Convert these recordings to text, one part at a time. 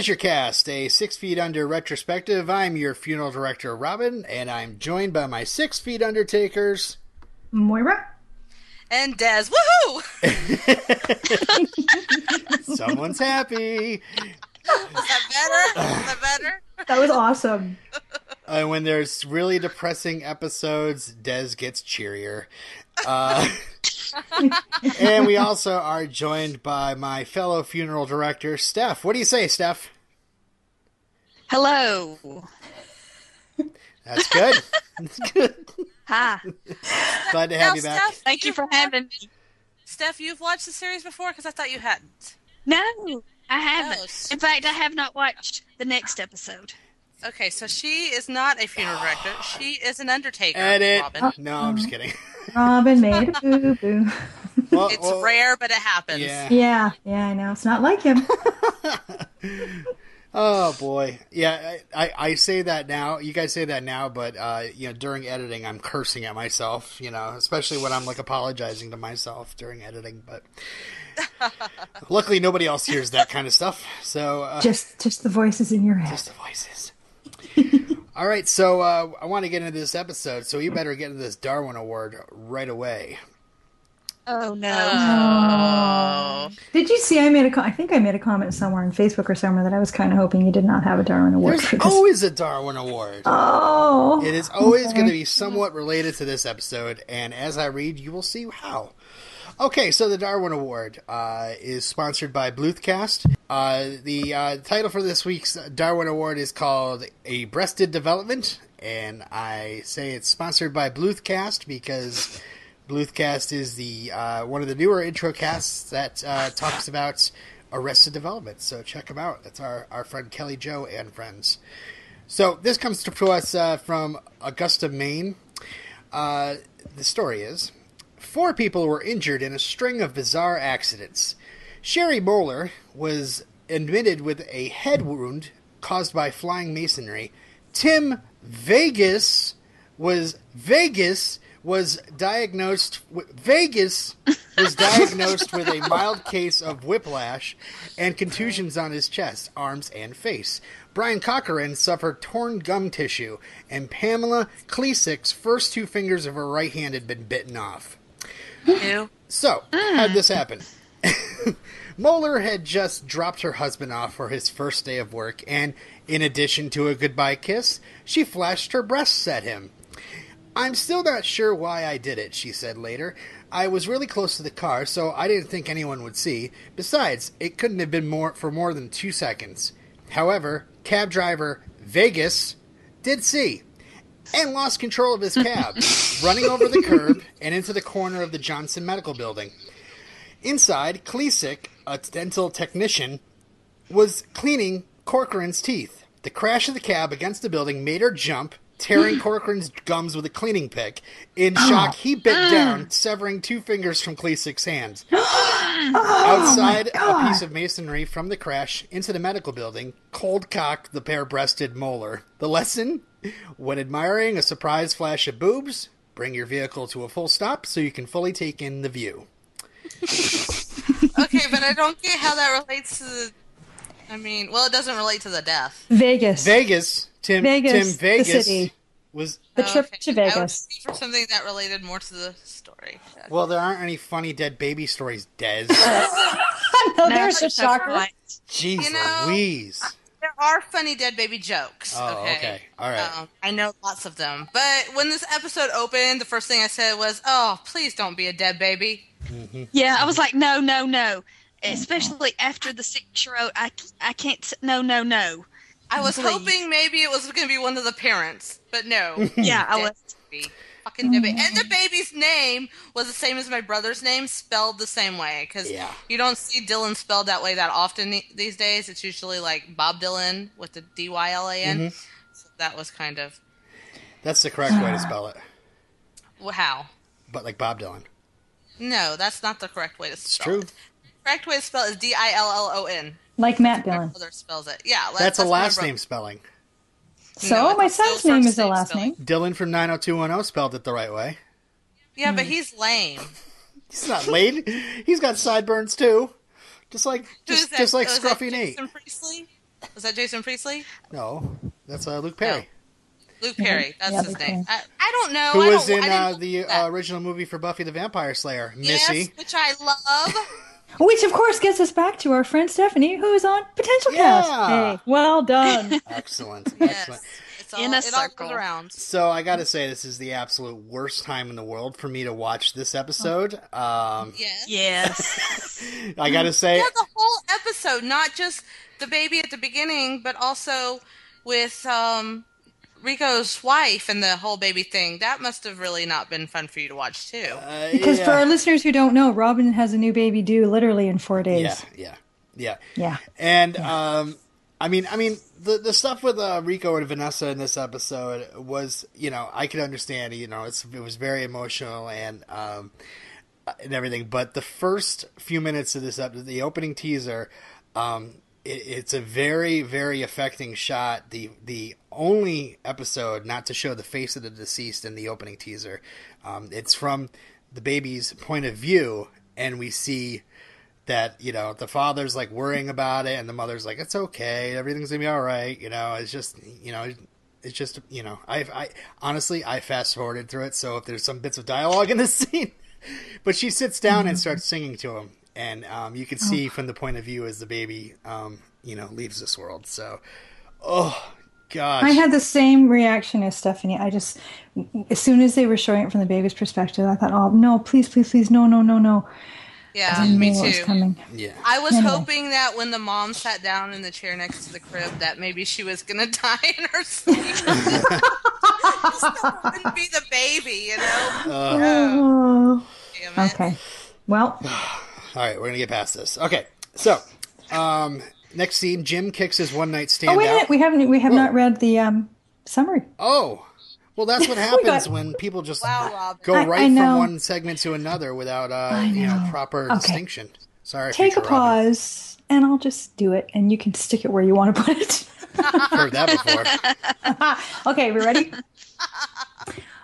Welcome to Fisher Cast, a six feet under retrospective. I'm your funeral director, Robin, and I'm joined by my six feet undertakers. Moira? And Des, woohoo! Someone's happy. Was that better? Was that better? That was awesome. Uh, when there's really depressing episodes, Des gets cheerier. Uh, and we also are joined by my fellow funeral director, Steph. What do you say, Steph? Hello. That's good. That's good. Hi. Glad to have Now, you back. Steph, Thank you for having me. Steph, you've watched the series before? Because I thought you hadn't. No, I haven't. Gross. In fact, I have not watched the next episode. Okay, so she is not a funeral director. She is an undertaker, Edit. Robin. No, I'm just kidding. Robin made a boo boo. Well, It's well, rare, but it happens. Yeah. Yeah, yeah, I know. It's not like him. Oh boy, yeah. I, I, I say that now. You guys say that now, but uh, you know, during editing, I'm cursing at myself. You know, especially when I'm like apologizing to myself during editing. But luckily, nobody else hears that kind of stuff. So uh, Just just the voices in your head. just the voices. All right, so uh, I want to get into this episode, so you better get into this Darwin Award right away. Oh no. Oh. Did you see? I made a. Co- I think I made a comment somewhere on Facebook or somewhere that I was kind of hoping you did not have a Darwin Award. There's for this. always a Darwin Award. oh, It is always okay. going to be somewhat related to this episode, and as I read, you will see how. Okay, so the Darwin Award uh, is sponsored by Bluthcast. Uh, the uh, title for this week's Darwin Award is called A Breasted Development, and I say it's sponsored by Bluthcast because Bluthcast is the uh, one of the newer intro casts that uh, talks about Arrested Development. So check them out. That's our, our friend Kelly Joe and friends. So this comes to us uh, from Augusta, Maine. The story is four people were injured in a string of bizarre accidents. Sherry Moeller was admitted with a head wound caused by flying masonry. Tim Vegas was Vegas was diagnosed with, Vegas was diagnosed with a mild case of whiplash and contusions on his chest, arms, and face. Brian Cochran suffered torn gum tissue, and Pamela Klesick's first two fingers of her right hand had been bitten off. Ew. So, how'd this ah. happen? Moeller had just dropped her husband off for his first day of work, and in addition to a goodbye kiss, she flashed her breasts at him. I'm still not sure why I did it, she said later. I was really close to the car, so I didn't think anyone would see. Besides, it couldn't have been more for more than two seconds. However, cab driver Vegas did see and lost control of his cab, running over the curb and into the corner of the Johnson Medical Building. Inside, Klesick, a dental technician, was cleaning Corcoran's teeth. The crash of the cab against the building made her jump, tearing Corcoran's gums with a cleaning pick. In shock, he bit down, severing two fingers from Klesick's hands. Outside, a piece of masonry from the crash into the medical building, cold cocked the bare breasted Moeller. The lesson? When admiring a surprise flash of boobs, bring your vehicle to a full stop so you can fully take in the view. Okay, but I don't get how that relates to the. I mean, well, it doesn't relate to the death. Vegas. Vegas, Tim, Vegas, Tim the Vegas city. was. the trip Okay, to I was Vegas. looking for something that related more to the story. Well, there aren't any funny dead baby stories, Des. no, No, there's a that's shocker. right. Jeez You know- Louise. There are funny dead baby jokes. Oh, okay. okay. All right. Um, I know lots of them. But when this episode opened, the first thing I said was, "Oh, please don't be a dead baby." Yeah, I was like, no, no, no. Especially after the six-year-old, I, I can't. No, no, no. I was Please. hoping maybe it was going to be one of the parents, but no. Yeah, I Dead was. Baby. Fucking dead baby. And the baby's name was the same as my brother's name, spelled the same way. Because Yeah. you don't see Dylan spelled that way that often these days. It's usually like Bob Dylan with the D Y L A N. Mm-hmm. So that was kind of That's the correct way to spell it. well, how. But like Bob Dylan. No, that's not the correct way to spell. It's spell true. it. correct way to spell it is D I L L O N. Like Matt My Dillon. brother spells it. Yeah, That's a last name spelling. So No, my son's name is the last spelling. name. Dylan from 90210 spelled it the right way. Yeah, Hmm. but he's lame. He's not lame. He's got sideburns too. Just like just, that? just like Oh, is that Scruffy Nate. Jason Priestley? Was that Jason Priestley? No, that's uh, Luke Perry, Luke Perry. That's Yeah, his Luke name. I, I don't know. who I was don't, in I uh, the uh, original movie for Buffy the Vampire Slayer, yes, Missy. which I love. Which, of course, gets us back to our friend Stephanie, who's on Potential Yeah. Cast. Hey, well done. Excellent, yes, excellent. it's all, In a circle. around. So I got to say, this is the absolute worst time in the world for me to watch this episode. Um, Yes. Yes. I got to say, Yeah, the whole episode, not just the baby at the beginning, but also with um, Rico's wife and the whole baby thing. That must have really not been fun for you to watch too. uh, Because yeah. for our listeners who don't know, Robin has a new baby due literally in four days. yeah, yeah, yeah. Yeah. And um, I mean, I mean, the the stuff with uh, Rico and Vanessa in this episode was, you know, I could understand. You know, it's it was very emotional and um, and everything. But the first few minutes of this episode, the opening teaser, um, it, it's a very very affecting shot. The the only episode not to show the face of the deceased in the opening teaser. Um, it's from the baby's point of view, and we see that you know the father's like worrying about it and the mother's like it's okay everything's gonna be all right you know it's just you know it's just you know i i honestly i fast forwarded through it so if there's some bits of dialogue in this scene but she sits down and starts singing to him and um, you can see from the point of view as the baby um, you know leaves this world so oh gosh I had the same reaction as Stephanie. I just, as soon as they were showing it from the baby's perspective, I thought, oh, no, please, please, please, no, no, no, no. Yeah, I me knew what was too. coming. yeah I was Anyway. hoping that when the mom sat down in the chair next to the crib, that maybe she was gonna die in her sleep. Just wouldn't be the baby, you know. Oh, Damn it. okay. Well, all right we're gonna get past this okay so um, next scene jim kicks his one night stand oh wait out we haven't, we have not read the um, summary. Oh, well, that's what happens got- when people just Wow, go I- right I from know. one segment to another without, uh, you know, proper Okay. distinction. Sorry, Take a future Robin. pause, and I'll just do it, and you can stick it where you want to put it. Heard that before. Okay, we ready?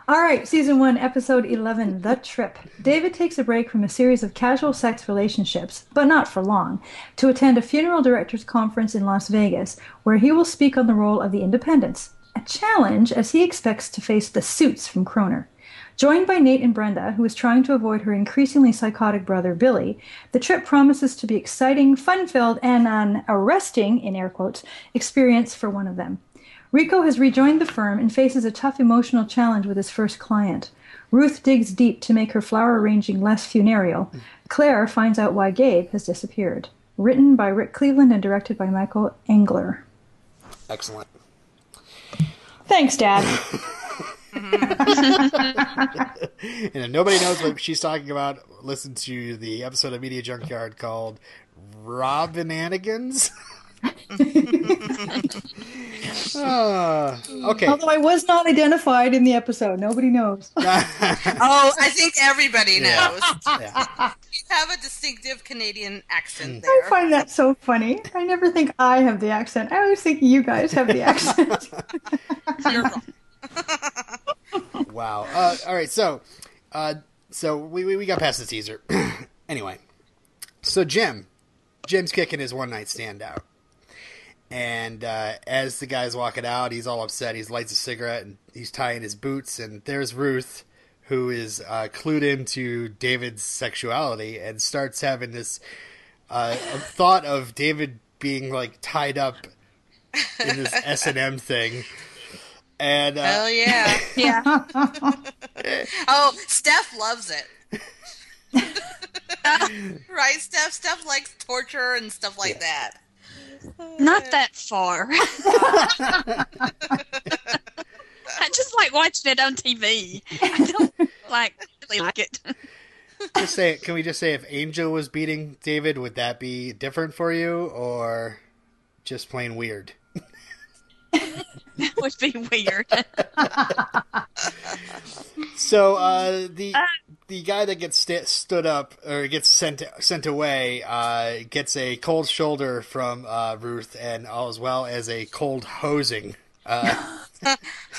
All right, season one, episode 11 The Trip. David takes a break from a series of casual sex relationships, but not for long, to attend a funeral directors conference in Las Vegas, where he will speak on the role of the Independents, a challenge as he expects to face the suits from Kroehner. Joined by Nate and Brenda, who is trying to avoid her increasingly psychotic brother Billy, the trip promises to be exciting, fun filled, and an arresting, in air quotes, experience for one of them. Rico has rejoined the firm and faces a tough emotional challenge with his first client. Ruth digs deep to make her flower arranging less funereal. Claire finds out why Gabe has disappeared. Written by Rick Cleveland and directed by Michael Engler. Excellent. Thanks, Dad. And if nobody knows what she's talking about, listen to the episode of Media Junkyard called Robinanigans. uh, okay. Although I was not identified in the episode, nobody knows. Oh, I think everybody knows. Yeah. You have a distinctive Canadian accent I there. find that so funny. I never think I have the accent. I always think you guys have the accent. You're wrong. Wow. Uh, all right. So, uh, so we, we we got past the teaser. anyway, so Jim, Jim's kicking his one night stand out, and uh, as the guy's walking out, he's all upset. He lights a cigarette and he's tying his boots, and there's Ruth, who is uh, clued into David's sexuality and starts having this uh, a thought of David being like tied up in this S and M thing. And uh, Hell yeah. Yeah. Oh, Steph loves it. right, Steph? Steph likes torture and stuff like that. Not that far. I just like watching it on TV. I don't like really like it. just say can we just say if angel was beating david would that be different for you or just plain weird That would be weird. so uh the the guy that gets st- stood up or gets sent sent away uh gets a cold shoulder from uh ruth and as well as a cold hosing uh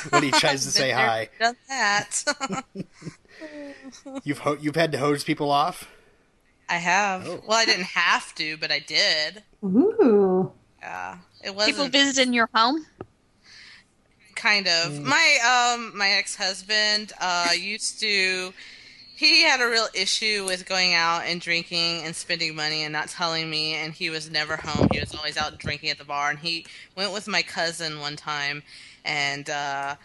when he tries to say hi Done that. you've ho- you've had to hose people off I have. Oh. Well, I didn't have to, but I did. Ooh. Yeah. It wasn't People visiting your home. kind of my um my ex-husband uh used to he had a real issue with going out and drinking and spending money and not telling me and he was never home. He was always out drinking at the bar and he went with my cousin one time and uh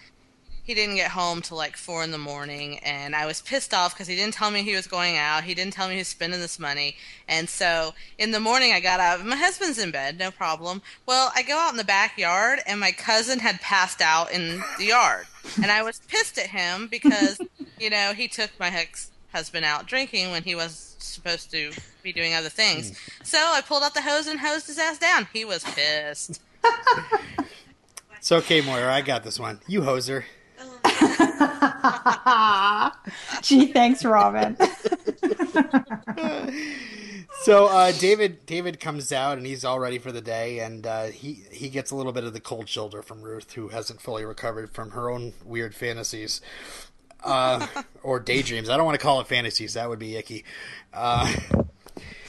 he didn't get home till like four in the morning and i was pissed off because he didn't tell me he was going out. He didn't tell me he was spending this money. And so in the morning i got up. My husband's in bed no problem. Well i go out in the backyard and my cousin had passed out in the yard. And i was pissed at him because you know he took my ex husband out drinking when he was supposed to be doing other things. Mm. So i pulled out the hose and hosed his ass down. He was pissed. It's okay, Moira. I got this one. You hoser. Gee, thanks, Robin. So uh, David David comes out and he's all ready for the day, and uh, he he gets a little bit of the cold shoulder from Ruth, who hasn't fully recovered from her own weird fantasies uh, or daydreams. I don't want to call it fantasies; that would be icky. Uh,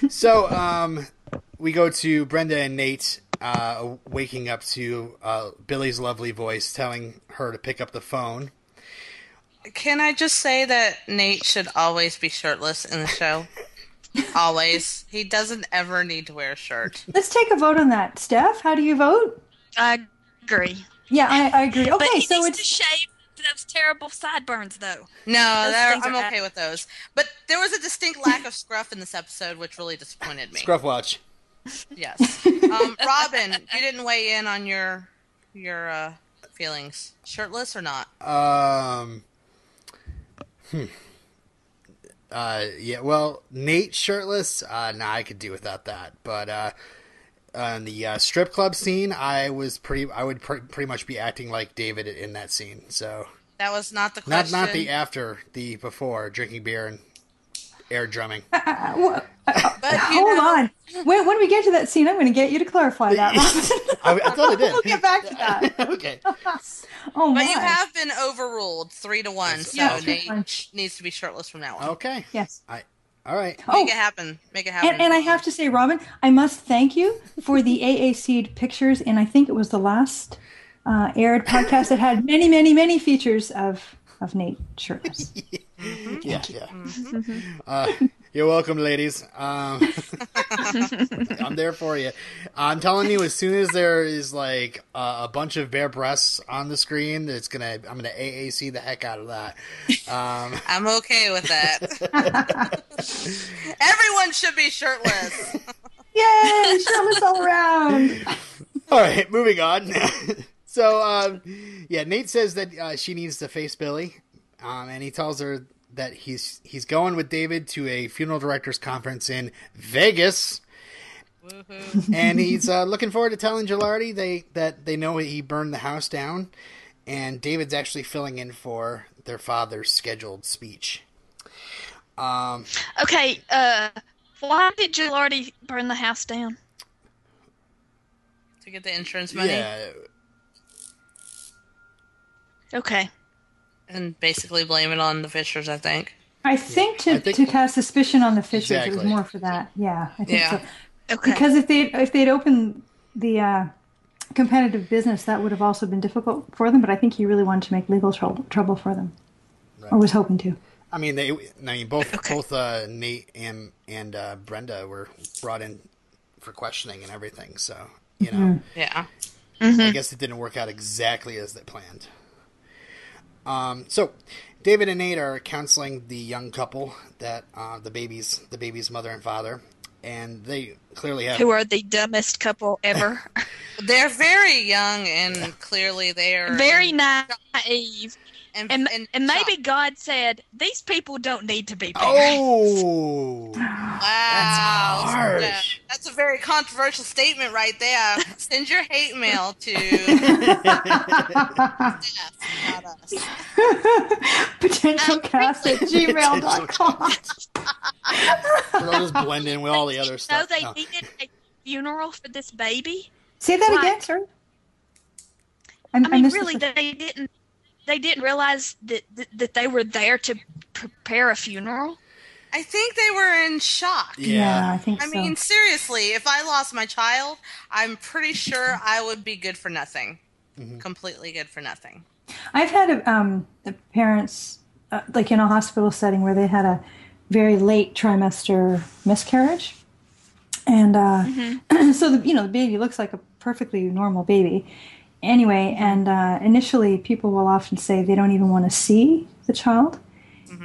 so um, we go to Brenda and Nate uh, waking up to uh, Billy's lovely voice telling her to pick up the phone. Can I just say that Nate should always be shirtless in the show? always. He doesn't ever need to wear a shirt. Let's take a vote on that. Steph, how do you vote? I agree. Yeah, I, I agree. but Okay, he so needs it's to shave those terrible sideburns, though. No, Those there- things I'm are okay with those. But there was a distinct lack of scruff in this episode, which really disappointed me. Scruff watch. Yes. Um, Robin, you didn't weigh in on your your uh, feelings. Shirtless or not? Um. Hmm. Uh, yeah. Well, Nate shirtless. Uh, nah, I could do without that. But uh, on the uh, strip club scene, I was pretty. I would pre- pretty much be acting like David in that scene. So That was not the not question. not the after, the before, drinking beer and air drumming. but hold know, on. When, when we get to that scene, I'm going to get you to clarify that. I, I thought I did. we'll get back to that. okay. Oh my. But you have been overruled three to one, so Yeah, Nate one. needs to be shirtless from now on. Okay. Yes. I. All right. Make Oh, it happen. Make it happen. and, and I have to say, Robin, I must thank you for the AAC pictures, and I think it was the last uh, aired podcast that had many, many, many features of of Nate shirtless. Yeah, yeah. Uh, you're welcome, ladies. Um, I'm there for you. I'm telling you, as soon as there is like uh, a bunch of bare breasts on the screen, it's gonna I'm gonna AAC the heck out of that. Um, I'm okay with that. Everyone should be shirtless. Yay, shirtless all around. all right, moving on. so, um, yeah, Nate says that uh, she needs to face Billy, um, and he tells her that he's he's going with David to a funeral directors conference in Vegas. and he's uh, looking forward to telling Gilardi they that they know he burned the house down, and David's actually filling in for their father's scheduled speech. Um, Okay, uh, why did Gilardi burn the house down? to get the insurance money yeah, Okay. And basically blame it on the Fishers, I think. I think to, I think- to cast suspicion on the Fishers, it was more for that. Yeah, I think Yeah. so. Okay. Because if they if they'd opened the uh, competitive business, that would have also been difficult for them. But I think he really wanted to make legal trouble trouble for them, or was hoping to. I mean they. I mean both Okay. both uh, Nate and and uh, Brenda were brought in for questioning and everything. So you know, Yeah. I guess it didn't work out exactly as they planned. Um, so David and Nate are counseling the young couple that uh, the baby's the baby's mother and father, and they clearly have Who are the dumbest couple ever? They're very young and clearly they are Very naive. And, And, and and maybe. God said, these people don't need to be parents. Oh, Wow, that's harsh. Yeah, that's a very controversial statement right there. Send your hate mail to Steph, not. Potential um, cast at gmail.com. they'll just blend in with all the other No, stuff. they No. needed a funeral for this baby. Say that Why? again, sir. I, I mean, missed the really, first- they didn't. They didn't realize that, that that they were there to prepare a funeral. I think they were in shock. Yeah, I think I so. mean, seriously, if I lost my child, I'm pretty sure I would be good for nothing. Completely good for nothing. I've had um, parents, uh, like in a hospital setting, where they had a very late trimester miscarriage, and uh, so the you know the baby looks like a perfectly normal baby. Anyway, and uh, initially people will often say they don't even want to see the child,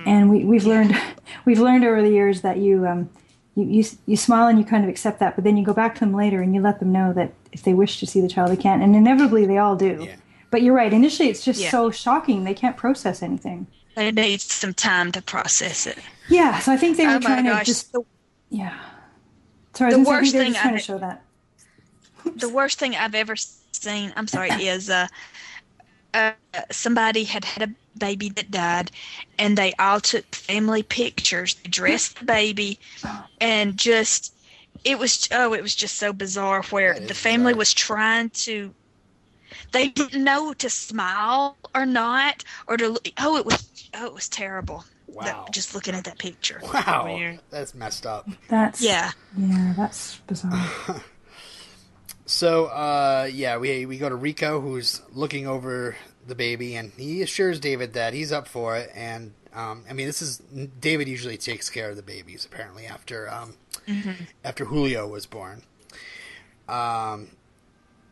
and we, we've learned we've learned over the years that you. Um, you, you, you smile and you kind of accept that, but then you go back to them later and you let them know that if they wish to see the child, they can. And inevitably, they all do. Yeah. But you're right. Initially, it's just Yeah. so shocking. They can't process anything. They need some time to process it. Yeah. So I think they were Oh my trying to just. The, Yeah. Sorry, The was worst say, I think they were thing just trying I- to show that. the worst thing I've ever seen, I'm sorry, is uh, uh, somebody had had a baby that died, and they all took family pictures. They dressed the baby, and just it was oh, it was just so bizarre. Where the family bizarre. was trying to, they didn't know to smile or not, or to. Oh, it was oh, it was terrible. That- Wow. just looking at that picture. Wow, Weird. that's messed up. That's Yeah. Yeah, that's bizarre. So, uh, yeah, we we go to Rico, who's looking over the baby, and he assures David that he's up for it. And um, I mean, this is David usually takes care of the babies apparently after um, after Julio was born. Um,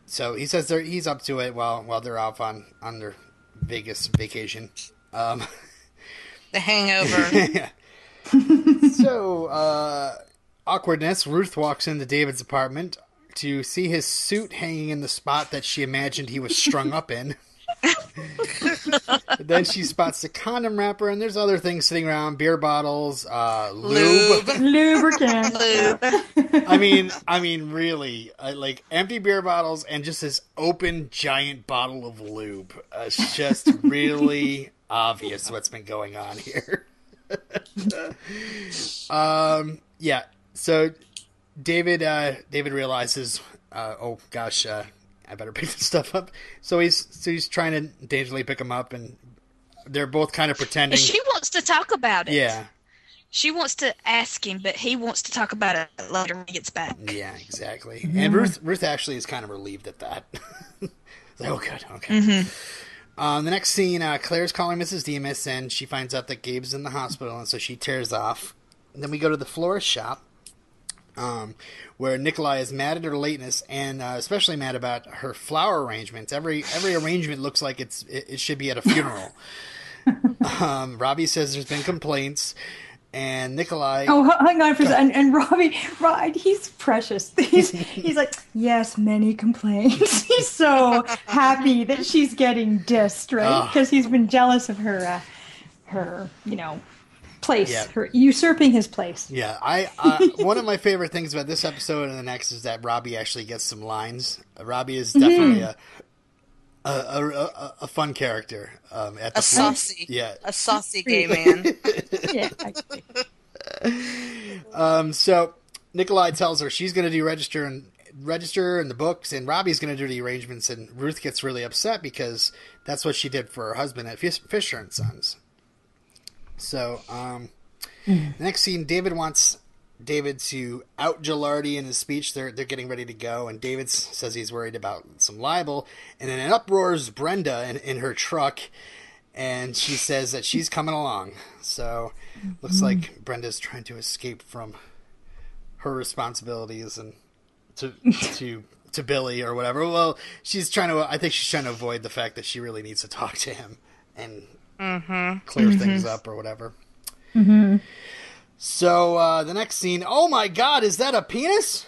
so he says they're, he's up to it while while they're off on on their Vegas vacation. Um, The Hangover. so, uh, awkwardness. Ruth walks into David's apartment to see his suit hanging in the spot that she imagined he was strung up in. then she spots the condom wrapper, and there's other things sitting around: beer bottles, uh, lube. Lube. Lubricant. Lube. I mean, I mean, really, uh, like empty beer bottles and just this open giant bottle of lube. Uh, it's just really obvious what's been going on here. um, yeah. So David, uh, David realizes, uh, oh gosh, uh, I better pick this stuff up. So he's so he's trying to dangerously pick them up, and they're both kind of pretending. She wants to talk about it. yeah, She wants to ask him, but he wants to talk about it later when he gets back. Yeah, exactly. And Ruth Ruth actually is kind of relieved at that. Like, oh, good, okay. Um, the next scene, uh, Claire's calling Mrs. Dimas, and she finds out that Gabe's in the hospital, and so she tears off. And then we go to the florist shop, um, where Nikolai is mad at her lateness, and uh, especially mad about her flower arrangements. Every every arrangement looks like it's it, it should be at a funeral. um, Robbie says there's been complaints, and Nikolai. Oh, hang on for a second. And, and Robbie, Rob, he's precious. He's, he's like, yes, many complaints. he's so happy that she's getting dissed, right? Ah. Because he's been jealous of her, uh, her, you know, place, Yeah. her usurping his place. Yeah, I uh, one of my favorite things about this episode and the next is that Robbie actually gets some lines. Uh, Robbie is definitely a, a, a, a a fun character. Um, at the A saucy. yeah. A saucy gay man. Yeah. Um, so Nikolai tells her she's going to do register and register in the books, and Robbie's going to do the arrangements. And Ruth gets really upset because that's what she did for her husband at Fisher and Sons. So, um, the next scene, David wants David to out Gilardi in his speech. They're they're getting ready to go, and David says he's worried about some libel. And then up roars Brenda in, in her truck, and she says that she's coming along. So, looks like Brenda's trying to escape from her responsibilities and to to to Billy or whatever. Well, she's trying to. I think she's trying to avoid the fact that she really needs to talk to him and clear things up or whatever. So uh, the next scene. Oh my God! Is that a penis?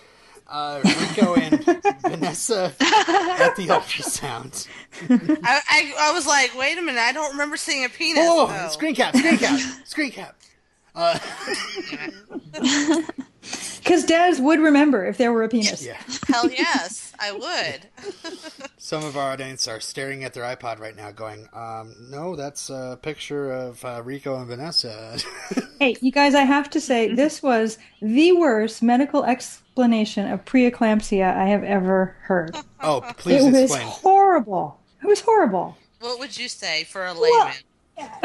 Uh, Rico and Vanessa at the ultrasound. I, I, I was like, wait a minute, I don't remember seeing a penis. Oh, though. screen cap! Screen cap! Screen cap! Uh, Because Des would remember if there were a penis. yeah. Hell yes, I would. Some of our audience are staring at their iPod right now, going, um, "No, that's a picture of uh, Rico and Vanessa." Hey, you guys, I have to say, this was the worst medical explanation of preeclampsia I have ever heard. oh, please explain. it was horrible. It was horrible. What would you say for a layman?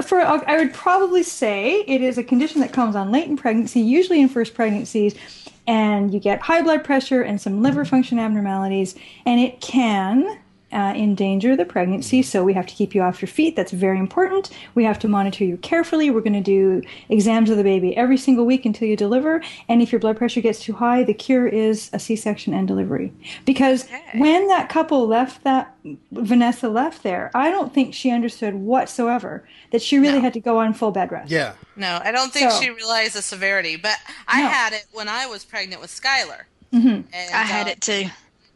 For uh, I would probably say it is a condition that comes on late in pregnancy, usually in first pregnancies, and you get high blood pressure and some liver function abnormalities, and it can uh, endanger the pregnancy. So we have to keep you off your feet. That's very important. We have to monitor you carefully. We're going to do exams of the baby every single week until you deliver. And if your blood pressure gets too high, the cure is a C-section and delivery. Because Okay. when that couple left that Vanessa left there, I don't think she understood whatsoever that she really No. had to go on full bed rest. Yeah. No, I don't think So- she realized the severity. But I No. had it when I was pregnant with Skylar. Mhm. And, I had uh, it too.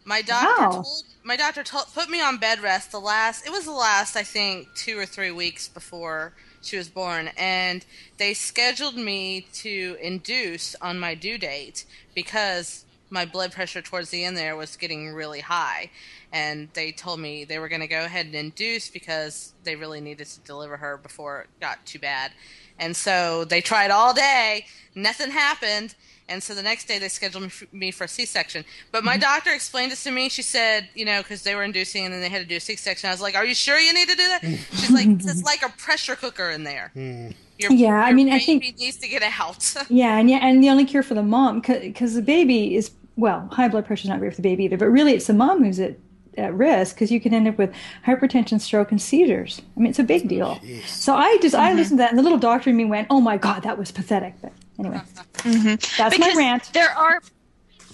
My doctor Wow. told my doctor told, put me on bed rest the last it was the last I think 2 or 3 weeks before she was born and they scheduled me to induce on my due date because my blood pressure towards the end there was getting really high and they told me they were going to go ahead and induce because they really needed to deliver her before it got too bad. And so they tried all day, nothing happened. And so the next day they scheduled me for, me for a C-section. But my mm-hmm. doctor explained this to me. She said, you know, because they were inducing and then they had to do a C-section. I was like, "Are you sure you need to do that?" She's like, "It's like a pressure cooker in there." Hmm. Your, Yeah, I your mean, I baby think- needs to get out. Yeah, and yeah, and the only cure for the mom, because the baby is well, high blood pressure is not great for the baby either, but really it's the mom who's at at risk because you can end up with hypertension, stroke, and seizures. I mean, it's a big oh, deal. So I just I mm-hmm. listened to that, and the little doctor in me went, "Oh my god, that was pathetic." But anyway, that's my because rant. there are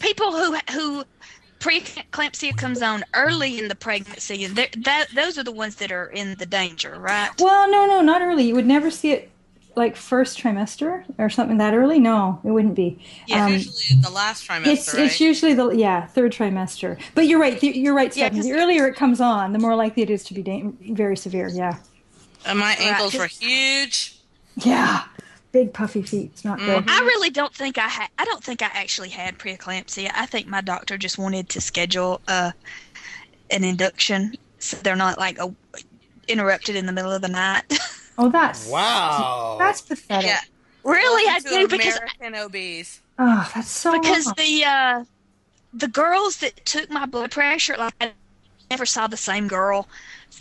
people who who preeclampsia comes on early in the pregnancy, and that those are the ones that are in the danger, right? Well, no, no, not early. You would never see it like first trimester or something that early. No, it wouldn't be. Yeah, Um, usually the last trimester, it's right? it's usually the yeah third trimester. But you're right. th- You're right, Yeah, Stephanie. 'cause- The earlier it comes on, the more likely it is to be da- very severe. Yeah. and my ankles 'cause- were huge. Yeah. Big puffy feet. It's not good. I really don't think I had. I don't think I actually had preeclampsia. I think my doctor just wanted to schedule uh, an induction so they're not like a, interrupted in the middle of the night. Oh, that's Wow. That's pathetic. Yeah, really, I Welcome do to because American obese. Oh, that's so because wrong. the uh, the girls that took my blood pressure, like I never saw the same girl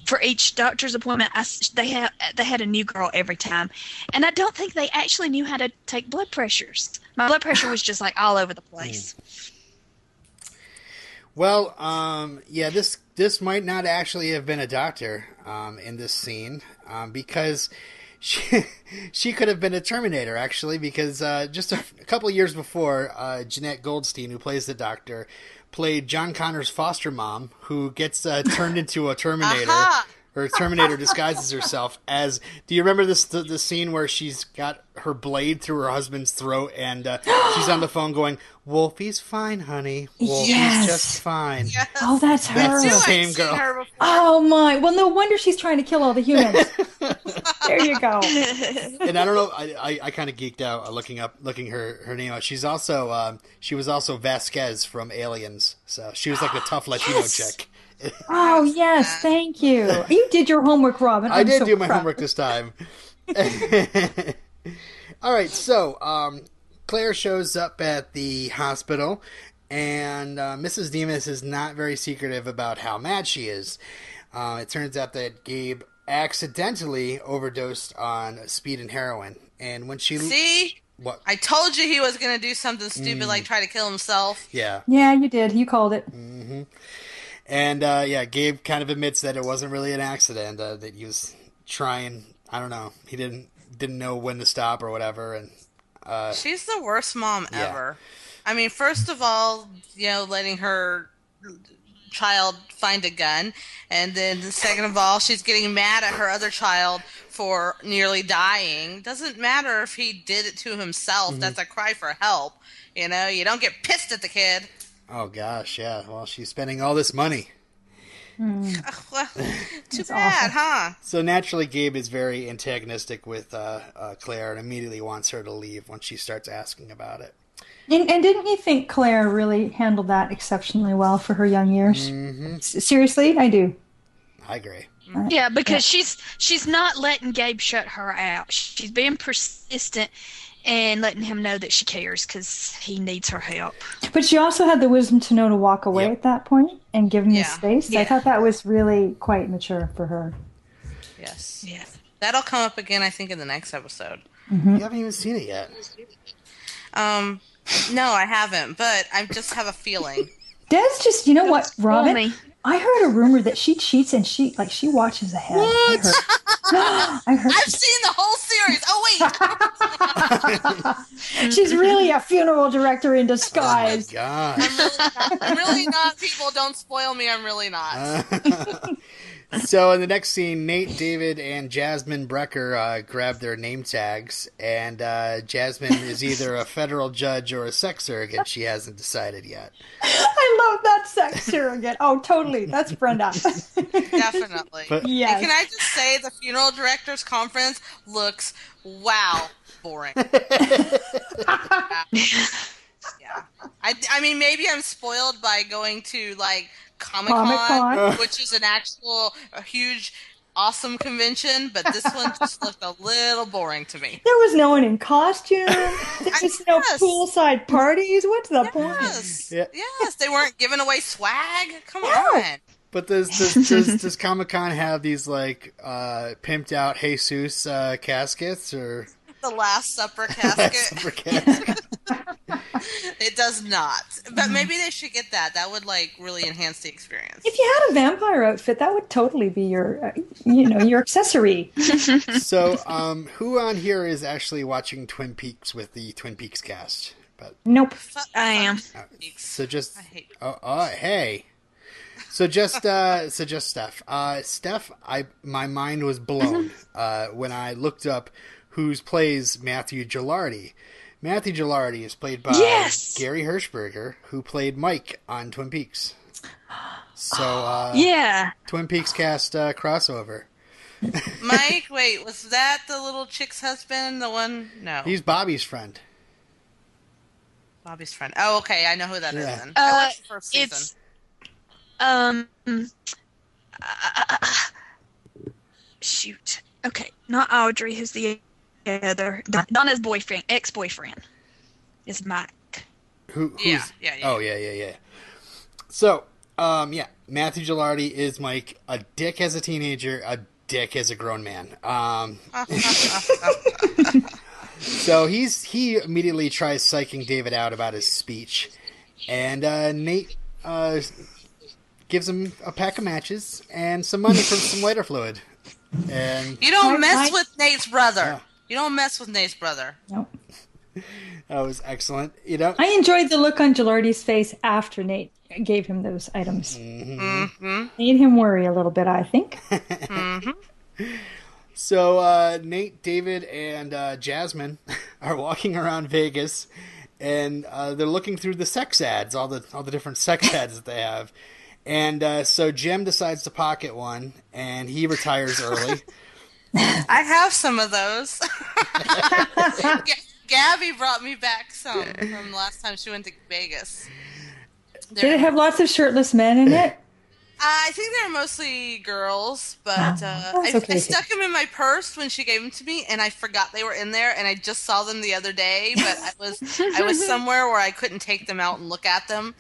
for each doctor's appointment. I they had they had a new girl every time, and I don't think they actually knew how to take blood pressures. My blood pressure was just like all over the place. Well, um, yeah, this this might not actually have been a doctor um, in this scene um, because she she could have been a Terminator actually because uh, just a, a couple of years before uh, Jenette Goldstein, who plays the doctor, played John Connor's foster mom, who gets uh, turned into a Terminator. Her Terminator disguises herself as. Do you remember this the, the scene where she's got her blade through her husband's throat and uh, she's on the phone going, "Wolfie's fine, honey. Wolfie's Yes. just fine." oh, that's her. That's the Knew I'd same seen girl. her. Oh my! Well, no wonder she's trying to kill all the humans. there you go. and I don't know. I I, I kind of geeked out uh, looking up looking her her name up. She's also um, she was also Vasquez from Aliens, so she was like the tough Latino Yes. chick. Oh yes, thank you. You did your homework, Robin. I I'm did so do my proud. homework this time. All right, so um, Claire shows up at the hospital, and uh, Mrs. Dimas is not very secretive about how mad she is. Uh, it turns out that Gabe accidentally overdosed on speed and heroin, and when she See, what? I told you he was going to do something stupid like try to kill himself. Yeah, Yeah, you did. You called it. and uh, yeah, Gabe kind of admits that it wasn't really an accident. Uh, that he was trying. I don't know. He didn't didn't know when to stop or whatever, and uh, She's the worst mom Yeah. ever. I mean, first of all, you know, letting her child find a gun, and then second of all, she's getting mad at her other child for nearly dying. Doesn't matter if he did it to himself. Mm-hmm. That's a cry for help. You know, you don't get pissed at the kid. Oh gosh, yeah. Well, she's spending all this money. Ugh, well, too That's bad, awful. huh? So naturally, Gabe is very antagonistic with uh, uh, Claire and immediately wants her to leave when she starts asking about it. And, and didn't you think Claire really handled that exceptionally well for her young years? Mm-hmm. S- seriously, I do. I agree. Yeah, because she's she's not letting Gabe shut her out. She's being persistent and letting him know that she cares because he needs her help. But she also had the wisdom to know to walk away Yep. at that point and give him Yeah. the space. I thought that was really quite mature for her. Yes. Yeah. That'll come up again, I think, in the next episode. You haven't even seen it yet. Um, no, I haven't, but I just have a feeling. Des just, you know what, Fool Robin? Me. I heard a rumor that she cheats and she like she watches ahead. I heard. I heard I've seen the whole series. Oh wait, she's really a funeral director in Oh my disguise. god. I'm really not. People, don't spoil me. I'm really not. so in the next scene, Nate, David, and Jasmine Brecker uh, grab their name tags, and uh, Jasmine is either a federal judge or a sex surrogate. She hasn't decided yet. I love that sex surrogate. Oh, totally. That's Brenda. Definitely. But- And yes. can I just say the funeral directors conference looks wow boring. yeah. I, I mean maybe I'm spoiled by going to like Comic Con, which is an actual a huge awesome convention, but this one just looked a little boring to me. There was no one in costume. There was no poolside parties. What's the point? Yes. Yeah. Yes, they weren't giving away swag. Come No. on. But does does, does, does Comic Con have these like uh, pimped out Jesus uh, caskets or The Last Supper casket. Super casket? It does not. But maybe they should get that. That would like really enhance the experience. If you had a vampire outfit, that would totally be your, uh, you know, your accessory. so, um, who on here is actually watching Twin Peaks with the Twin Peaks cast? But Nope. I am. fuck Peaks. so just I hate oh, oh hey. So just uh so just Steph. Uh Steph, I my mind was blown uh when I looked up who's plays Matthew Gilardi. Matthew Gilardi is played by Yes! Gary Hershberger, who played Mike on Twin Peaks. So uh Yeah. Twin Peaks cast uh, crossover. Mike, wait, was that the little chick's husband? The one? No. He's Bobby's friend. Bobby's friend. Oh, okay. I know who that is. Yeah. then. I Uh, watched the first season. It's um uh, shoot. Okay, not Audrey. Who's the other? Don- Donna's boyfriend, ex-boyfriend, is Mike. Who, who's, Yeah, yeah, yeah. Oh, yeah, yeah, yeah. So, um, yeah, Matthew Gilardi is Mike, a dick as a teenager, a dick as a grown man. Um, so he's he immediately tries psyching David out about his speech, and uh, Nate uh, gives him a pack of matches and some money from some lighter fluid. And You don't mess with Nate's brother. Yeah. You don't mess with Nate's brother. Nope. that was excellent. You know, I enjoyed the look on Gilardi's face after Nate gave him those items. Mm-hmm. Made him worry a little bit, I think. So uh, Nate, David, and uh, Jasmine are walking around Vegas, and uh, they're looking through the sex ads, all the all the different sex ads that they have. And uh, so Jim decides to pocket one, and he retires early. I have some of those. G- Gabby brought me back some from last time she went to Vegas. Did it have lots of shirtless men in it? I think they're mostly girls, but uh, Oh, I, okay. I stuck them in my purse when she gave them to me, and I forgot they were in there. And I just saw them the other day, but I was I was somewhere where I couldn't take them out and look at them,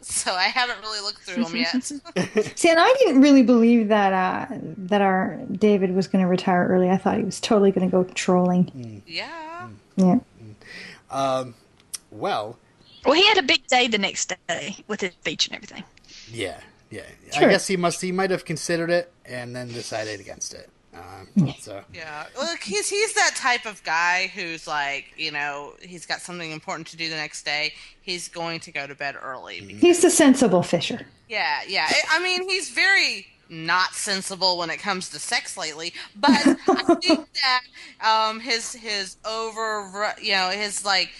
so I haven't really looked through them yet. See, and I didn't really believe that uh, that our David was going to retire early. I thought he was totally going to go trolling. Mm. yeah, mm. Yeah. Mm. Um, well, Well, he had a big day the next day with his speech and everything. yeah, yeah. Sure. I guess he must he might have considered it and then decided against it. Um, so yeah. Look, he's he's that type of guy who's like, you know, he's got something important to do the next day. He's going to go to bed early. He's the sensible Fisher. Yeah, yeah. I- I mean, he's very not sensible when it comes to sex lately, but I think that um, his his over, you know, his like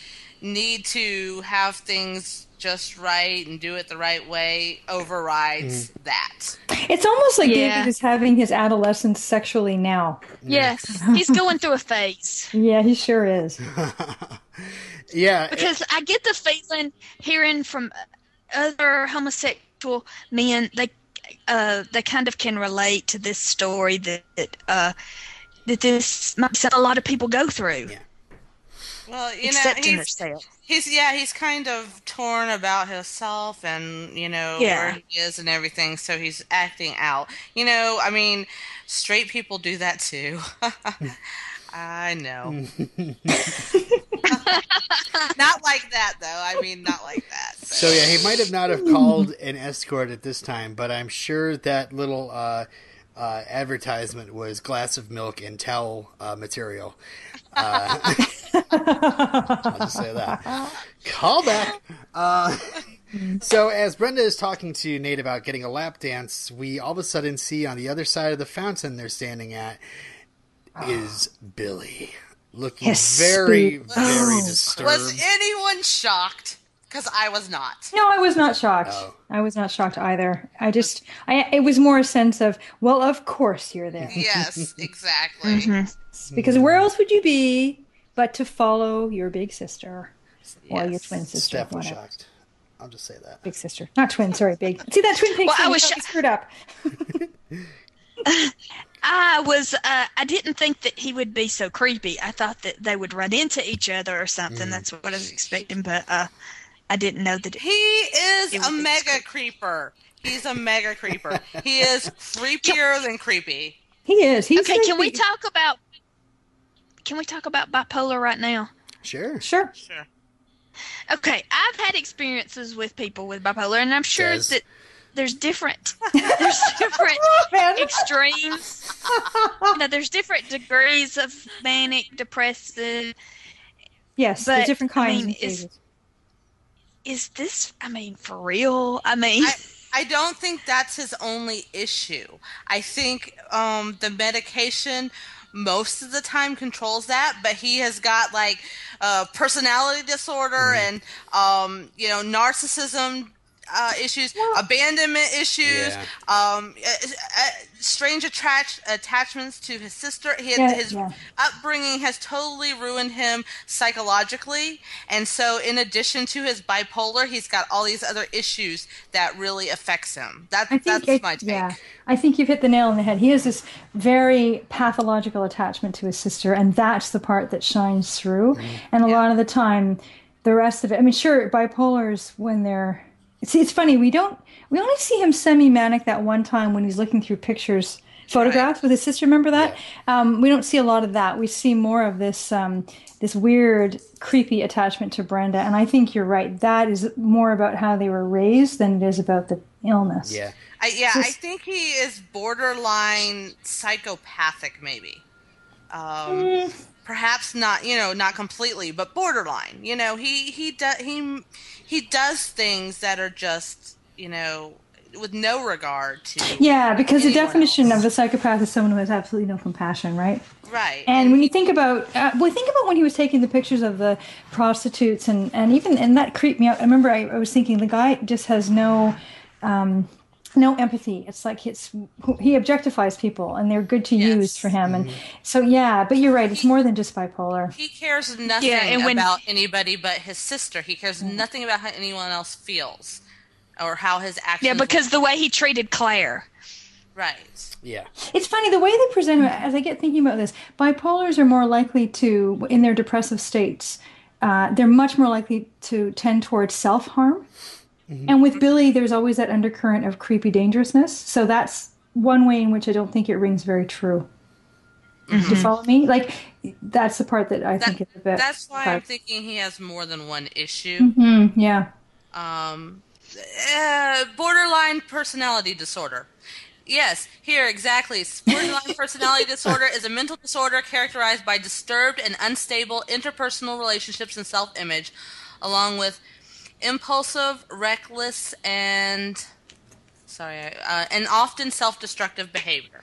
need to have things just right and do it the right way overrides that. It's almost like Yeah. David is having his adolescence sexually now. Yes, he's going through a phase Yeah, he sure is. yeah, because I get the feeling hearing from other homosexual men they uh, they kind of can relate to this story that uh, that this might be a lot of people go through. Yeah. Well, you know, he's, herself. he's yeah, he's kind of torn about himself and you know Yeah. where he is and everything. So he's acting out. You know, I mean, straight people do that too. I know. not like that though. I mean, not like that. So yeah, he might have not have called an escort at this time, but I'm sure that little uh, uh, advertisement was glass of milk and towel uh, material. Uh, I'll just say that. Callback. Uh, so as Brenda is talking to Nate about getting a lap dance, we all of a sudden see on the other side of the fountain they're standing at is Billy, looking Yes, very, very Oh. disturbed. Was anyone shocked? Because I was not. No, I was not shocked. Oh. I was not shocked either. I just, I it was more a sense of, well, of course you're there, Yes, exactly. because where else would you be but to follow your big sister or your twin sister? Steph was whatever. shocked. I'll just say that. Big sister, not twin. Sorry, big. See that twin thing? Well, I was got me screwed up. I was uh, I didn't think that he would be so creepy. I thought that they would run into each other or something. Mm. That's what I was expecting, but uh, I didn't know that. He is It a was mega creeper. He's a mega creeper. He is creepier than creepy. He is. He's okay, can we talk about? Can we talk about bipolar right now? Sure. Sure. Sure. Okay, I've had experiences with people with bipolar, and I'm sure Says. that there's different there's different extremes. you know, there's different degrees of manic, depressive. Yes, But, there's different I kinds mean, and is- this? I mean, for real? I mean, I, I don't think that's his only issue. I think um, the medication most of the time controls that, but he has got like uh, personality disorder and um, you know narcissism uh, issues, abandonment issues, Yeah. um, uh, uh, strange attract- attachments to his sister. He, Yeah, his yeah. upbringing has totally ruined him psychologically, and so in addition to his bipolar, he's got all these other issues that really affects him. That, that's it- my take. yeah, I think you've hit the nail on the head. He has this very pathological attachment to his sister, and that's the part that shines through. And a lot of the time, the rest of it. I mean, sure, bipolars when they're. See, it's funny. We don't. We only see him semi-manic that one time when he's looking through pictures, photographs with his sister. Remember that? Um, we don't see a lot of that. We see more of this. Um, this weird, creepy attachment to Brenda, and I think you're right. That is more about how they were raised than it is about the illness. Yeah. I, yeah, I think he is borderline psychopathic, maybe. Um, Mm. Perhaps not, you know, not completely, but borderline. You know, he he does he he does things that are just, you know, with no regard to Yeah, because the definition else. of a psychopath is someone who has absolutely no compassion, right? right. And when you think about, uh, well, think about when he was taking the pictures of the prostitutes, and and even and that creeped me out. I remember I, I was thinking the guy just has no, um, no empathy. It's like it's he objectifies people, and they're good to Yes. use for him. And so yeah, but you're right. It's more than just bipolar. he cares nothing and when- about anybody but his sister. He cares Mm. nothing about how anyone else feels or how his actions. yeah, because the way he treated Claire. right. Yeah. It's funny the way they present him. As I get thinking about this, bipolars are more likely to, in their depressive states, uh, they're much more likely to tend towards self harm. And with Billy, there's always that undercurrent of creepy dangerousness. So that's one way in which I don't think it rings very true. Do you follow me? Like that's the part that I That- think is a bit. that's why I'm thinking he has more than one issue. Mhm, yeah. um, uh, borderline personality disorder. Yes, here exactly. Borderline personality disorder is a mental disorder characterized by disturbed and unstable interpersonal relationships and self-image, along with impulsive, reckless, and sorry, uh, and often self-destructive behavior.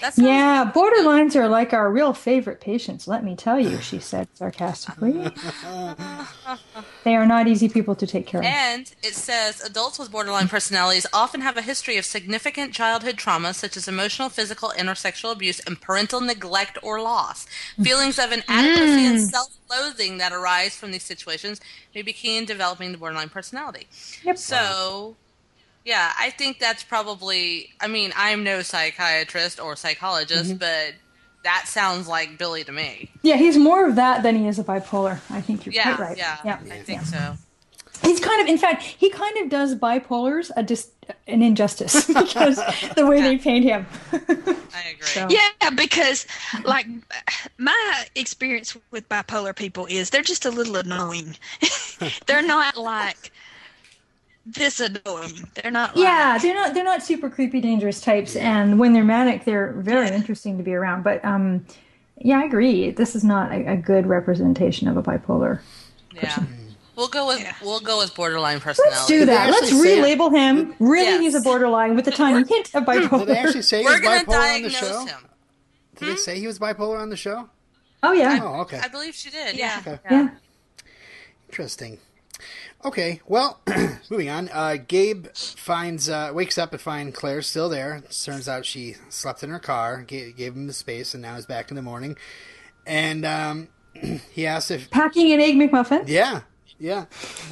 That's Yeah, borderlines are like our real favorite patients, let me tell you, she said sarcastically. they are not easy people to take care of. And it says adults with borderline personalities often have a history of significant childhood trauma, such as emotional, physical, and or sexual abuse, and parental neglect or loss. Feelings of inadequacy and mm. self-loathing that arise from these situations may be key in developing the borderline personality. Yep. So, yeah, I think that's probably. I mean, I'm no psychiatrist or psychologist, mm-hmm. but that sounds like Billy to me. Yeah, he's more of that than he is a bipolar. I think you're Yeah, quite right. yeah, yeah. I think yeah. so. He's kind of, in fact, he kind of does bipolars a dis- an injustice because the way they paint him. I agree. So- Yeah, because like my experience with bipolar people is they're just a little annoying. they're not like this annoying. They're not. Like, Yeah, they're not they're not super creepy, dangerous types, and when they're manic, they're very interesting to be around. But um, yeah, I agree. This is not a, a good representation of a bipolar. Person. Yeah. We'll go with Yeah. we'll go with borderline personality. Let's do that. Let's actually say- relabel him. Really, Yes. he's a borderline with a tiny hint of Did they bipolar. actually say he was bipolar on the show? him. Did they say he was bipolar on the show? Oh yeah, Oh, okay. I believe she did. Yeah. Okay. yeah. Interesting. Okay, well, moving on. Uh, Gabe finds uh, wakes up and finds Claire still there. Turns out she slept in her car, gave, gave him the space, and now is back in the morning. And um, he asks if Packing an egg McMuffin. yeah, yeah.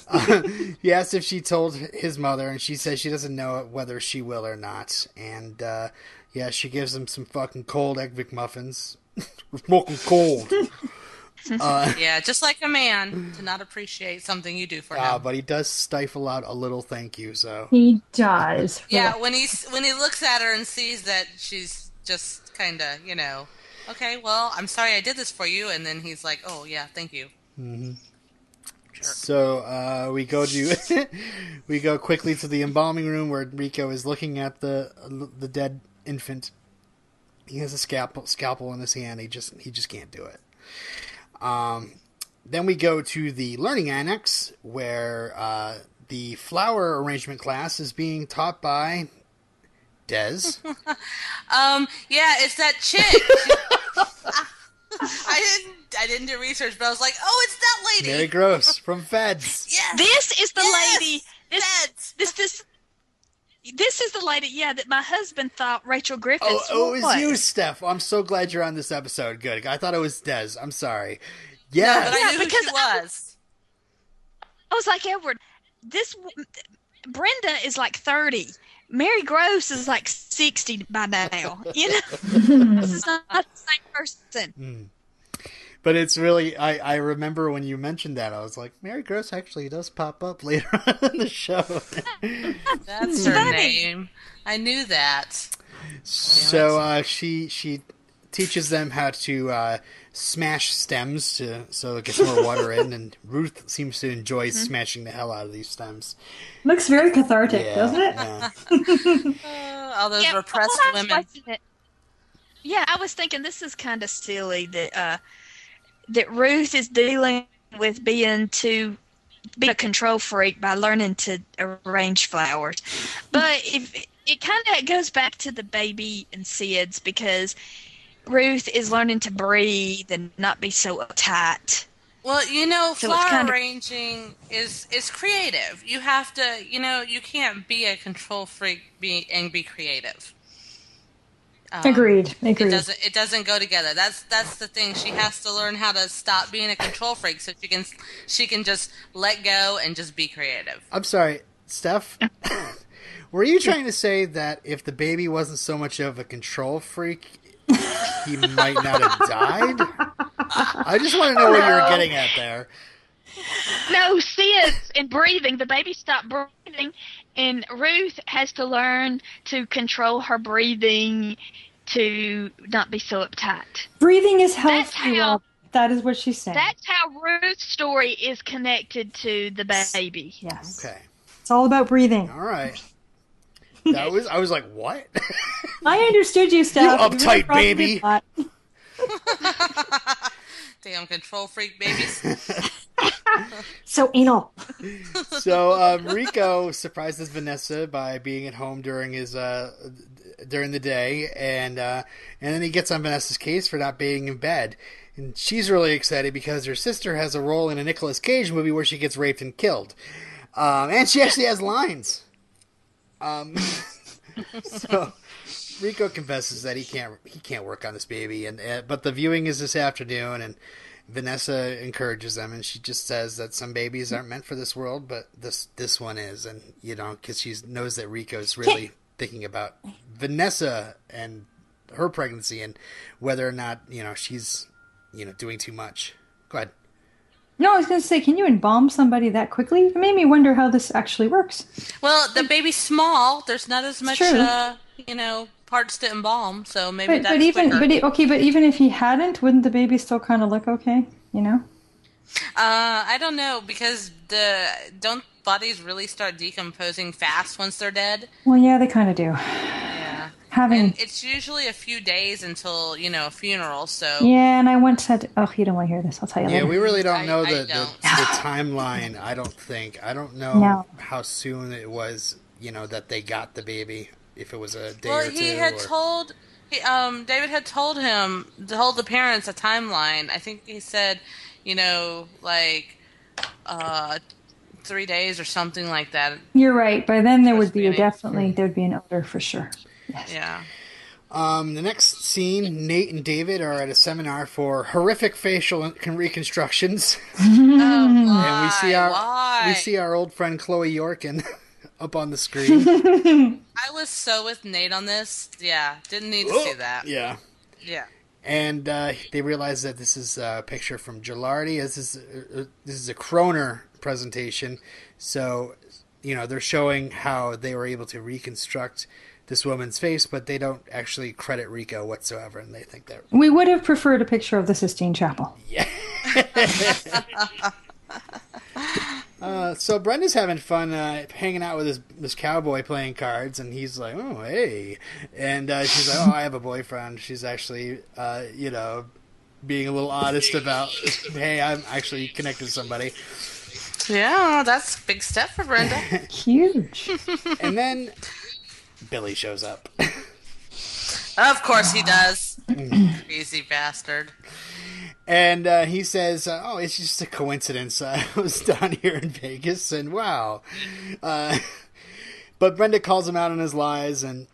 Uh, he asks if she told his mother, and she says she doesn't know whether she will or not. And uh, yeah, she gives him some fucking cold egg McMuffins. fucking cold. Uh, Yeah, just like a man to not appreciate something you do for him. uh, but he does stifle out a little thank you. So He does. yeah, when he when he looks at her and sees that she's just kind of, you know, okay, well, I'm sorry I did this for you, and then he's like, oh yeah, thank you. Mm-hmm. So uh, we go to we go quickly to the embalming room where Rico is looking at the the dead infant. He has a scalpel scalpel in his hand. He just he just can't do it. Um, then we go to the learning annex where uh, the flower arrangement class is being taught by Des. Um, yeah, it's that chick. I didn't I didn't do research, but I was like, oh, it's that lady. Mary Gross from Feds. yes, This is the yes, lady. This, Feds. this this this is the lady. Yeah, that my husband thought Rachel Griffiths Oh, oh, it was was. you, Steph. I'm so glad you're on this episode. Good. I thought it was Des. I'm sorry. Yeah. But I Yeah, knew who because she I- was. I was like, Edward, this Brenda is like thirty. Mary Gross is like sixty by now. You know, this is not the same person. Hmm. But it's really, I, I remember when you mentioned that, I was like, Mary Gross actually does pop up later on in the show. That's her Funny. name. I knew that. so uh, she she teaches them how to uh, smash stems to so it gets more water in, and Ruth seems to enjoy smashing the hell out of these stems. Looks very cathartic, Yeah, doesn't it? yeah. Uh, all those Yeah, repressed I was women. Yeah, I was thinking this is kind of silly that uh, that Ruth is dealing with being too being a control freak by learning to arrange flowers, but if it kind of goes back to the baby and SIDS because Ruth is learning to breathe and not be so uptight. Well, you know, So flower kind of- arranging is is creative. You have to, you know, you can't be a control freak be, and be creative. Um, Agreed. It doesn't. It doesn't go together. That's that's the thing. She has to learn how to stop being a control freak, so she can she can just let go and just be creative. I'm sorry, Steph. Were you trying to say that if the baby wasn't so much of a control freak, he might not have died? I just want to know what you were getting at there. No, SIDS in breathing. The baby stopped breathing, and Ruth has to learn to control her breathing to not be so uptight. Breathing is healthy. That's how- That is what she's saying. That's how Ruth's story is connected to the baby. yes. Okay, It's all about breathing. all right. That was. I was like, what? I understood you, Steph. You uptight probably baby. Damn control freak babies. So anal. so um, Rico surprises Vanessa by being at home during his uh, during the day, and uh, and then he gets on Vanessa's case for not being in bed, and she's really excited because her sister has a role in a Nicolas Cage movie where she gets raped and killed, um, and she actually has lines. Um, so Rico confesses that he can't he can't work on this baby, and uh, but the viewing is this afternoon, and Vanessa encourages them, and she just says that some babies aren't meant for this world, but this this one is, and you know, because she knows that Rico's really thinking about Vanessa and her pregnancy and whether or not you know she's you know doing too much. Go ahead. No, I was going to say, can you embalm somebody that quickly? It made me wonder how this actually works. Well, the baby's small. There's not as much, uh, you know, parts to embalm. So maybe But, that's but even, quicker. but okay, but even if he hadn't, wouldn't the baby still kind of look okay? You know? Uh, I don't know because the don't bodies really start decomposing fast once they're dead. Well, yeah, they kind of do. Yeah, Having and it's usually a few days until you know a funeral. So yeah, and I once had. Oh, you don't want to hear this? I'll tell you Yeah, later. we really don't I- know I the, the, don't. the timeline. I don't think. I don't know No. how soon it was. You know that they got the baby. If it was a day well, or two. Well, he had or- told. He, um, David had told him, told the parents a timeline. I think he said, you know, like, uh, three days or something like that. You're right. By then, there would be a definitely there'd be an odor for sure. Yeah. Um, the next scene, Nate and David are at a seminar for horrific facial reconstructions, Oh, and we see our Why? we see our old friend Chloe Yorkin up on the screen. I was so with Nate on this. Yeah, didn't need to see that. yeah. Yeah. and uh, they realize that this is a picture from Gilardi. This is uh, this is a Kroehner presentation, so you know they're showing how they were able to reconstruct this woman's face, but they don't actually credit Rico whatsoever, and they think that We would have preferred a picture of the Sistine Chapel. Uh, so Brenda's having fun uh, hanging out with this this cowboy playing cards, and he's like, "Oh, hey," and uh, she's like, "Oh, I have a boyfriend." She's actually, uh, you know, being a little honest about, "Hey, I'm actually connected to somebody." Yeah, that's a big step for Brenda. Huge. And then Billy shows up. of course he does. Crazy bastard. And uh, he says, uh, "Oh, it's just a coincidence. I was down here in Vegas, and wow." Uh, but Brenda calls him out on his lies, and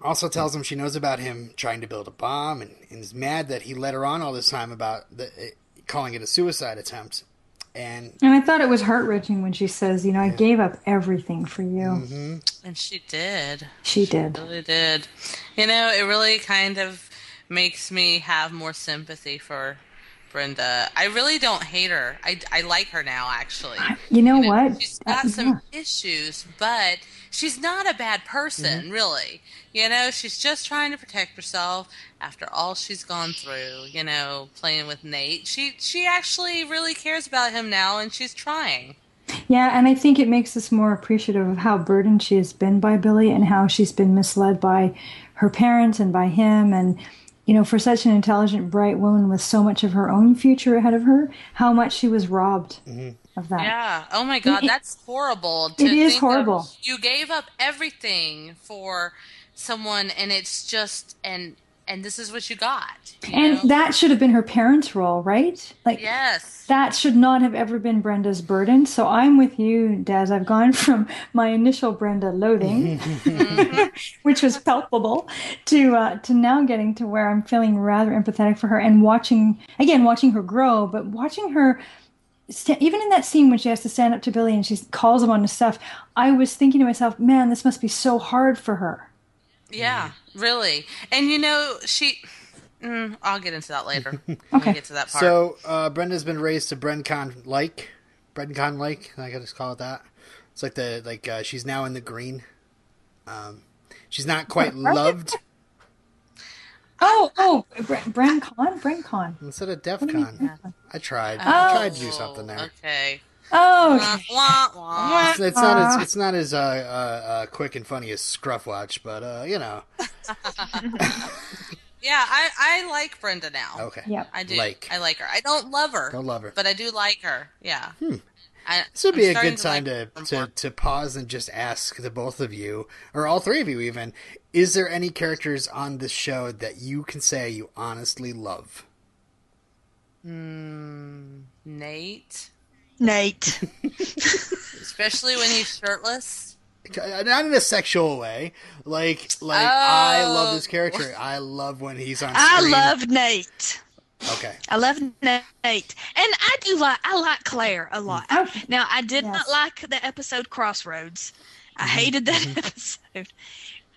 also tells him she knows about him trying to build a bomb, and, and is mad that he let her on all this time about the, uh, calling it a suicide attempt. And and I thought it was heart wrenching when she says, "You know, I gave up everything for you." Mm-hmm. And she did. She did. Really did. You know, it really kind of makes me have more sympathy for Brenda. I really don't hate her. I, I like her now, actually. You know You know, what? She's got some yeah. issues, but she's not a bad person, Mm-hmm. really. You know, she's just trying to protect herself after all she's gone through. You know, playing with Nate. She she actually really cares about him now, and she's trying. Yeah, and I think it makes us more appreciative of how burdened she has been by Billy and how she's been misled by her parents and by him. And, you know, for such an intelligent, bright woman with so much of her own future ahead of her, how much she was robbed mm-hmm. of that. Yeah. Oh my God, It- that's horrible. To it is think horrible. You gave up everything for someone, and it's just and and this is what you got. you And know? that should have been her parents' role, right? Like, yes. that should not have ever been Brenda's burden. So I'm with you, Daz. I've gone from my initial Brenda loathing, which was palpable, to uh, to now getting to where I'm feeling rather empathetic for her and watching again watching her grow, but watching her. even in that scene when she has to stand up to Billy and she calls him on his stuff, I was thinking to myself, "Man, this must be so hard for her." Yeah. Really. And you know she. Mm, I'll get into that later. Okay. we get to that part. so uh, Brenda's been raised to BrenCon like, BrenCon like. I gotta just call it that. It's like the like uh, she's now in the green. Um, she's not quite loved Oh, oh, Bre- Bren Con, Bren Con. instead of DEF CON. I tried. Oh. I tried to do something there. Okay. Oh, Wah, wah, wah. It's, it's not as it's not as uh, uh, uh, quick and funny as Scruff Watch, but uh, you know, Yeah, I, I like Brenda now. okay. Yep. I do. Like. I like her. I don't love her. Don't love her. But I do like her. Yeah. I, This would be I'm a good time like to, to, to pause and just ask the both of you, or all three of you even, is there any characters on this show that you can say you honestly love? Nate, Nate. especially when he's shirtless. Not in a sexual way. Like, like I love Oh. this character. I love when he's on I love Nate. Okay. I love Nate, and I do like I like Claire a lot. Oh, Now I did yes. not like the episode Crossroads. I mm-hmm. hated that mm-hmm. episode,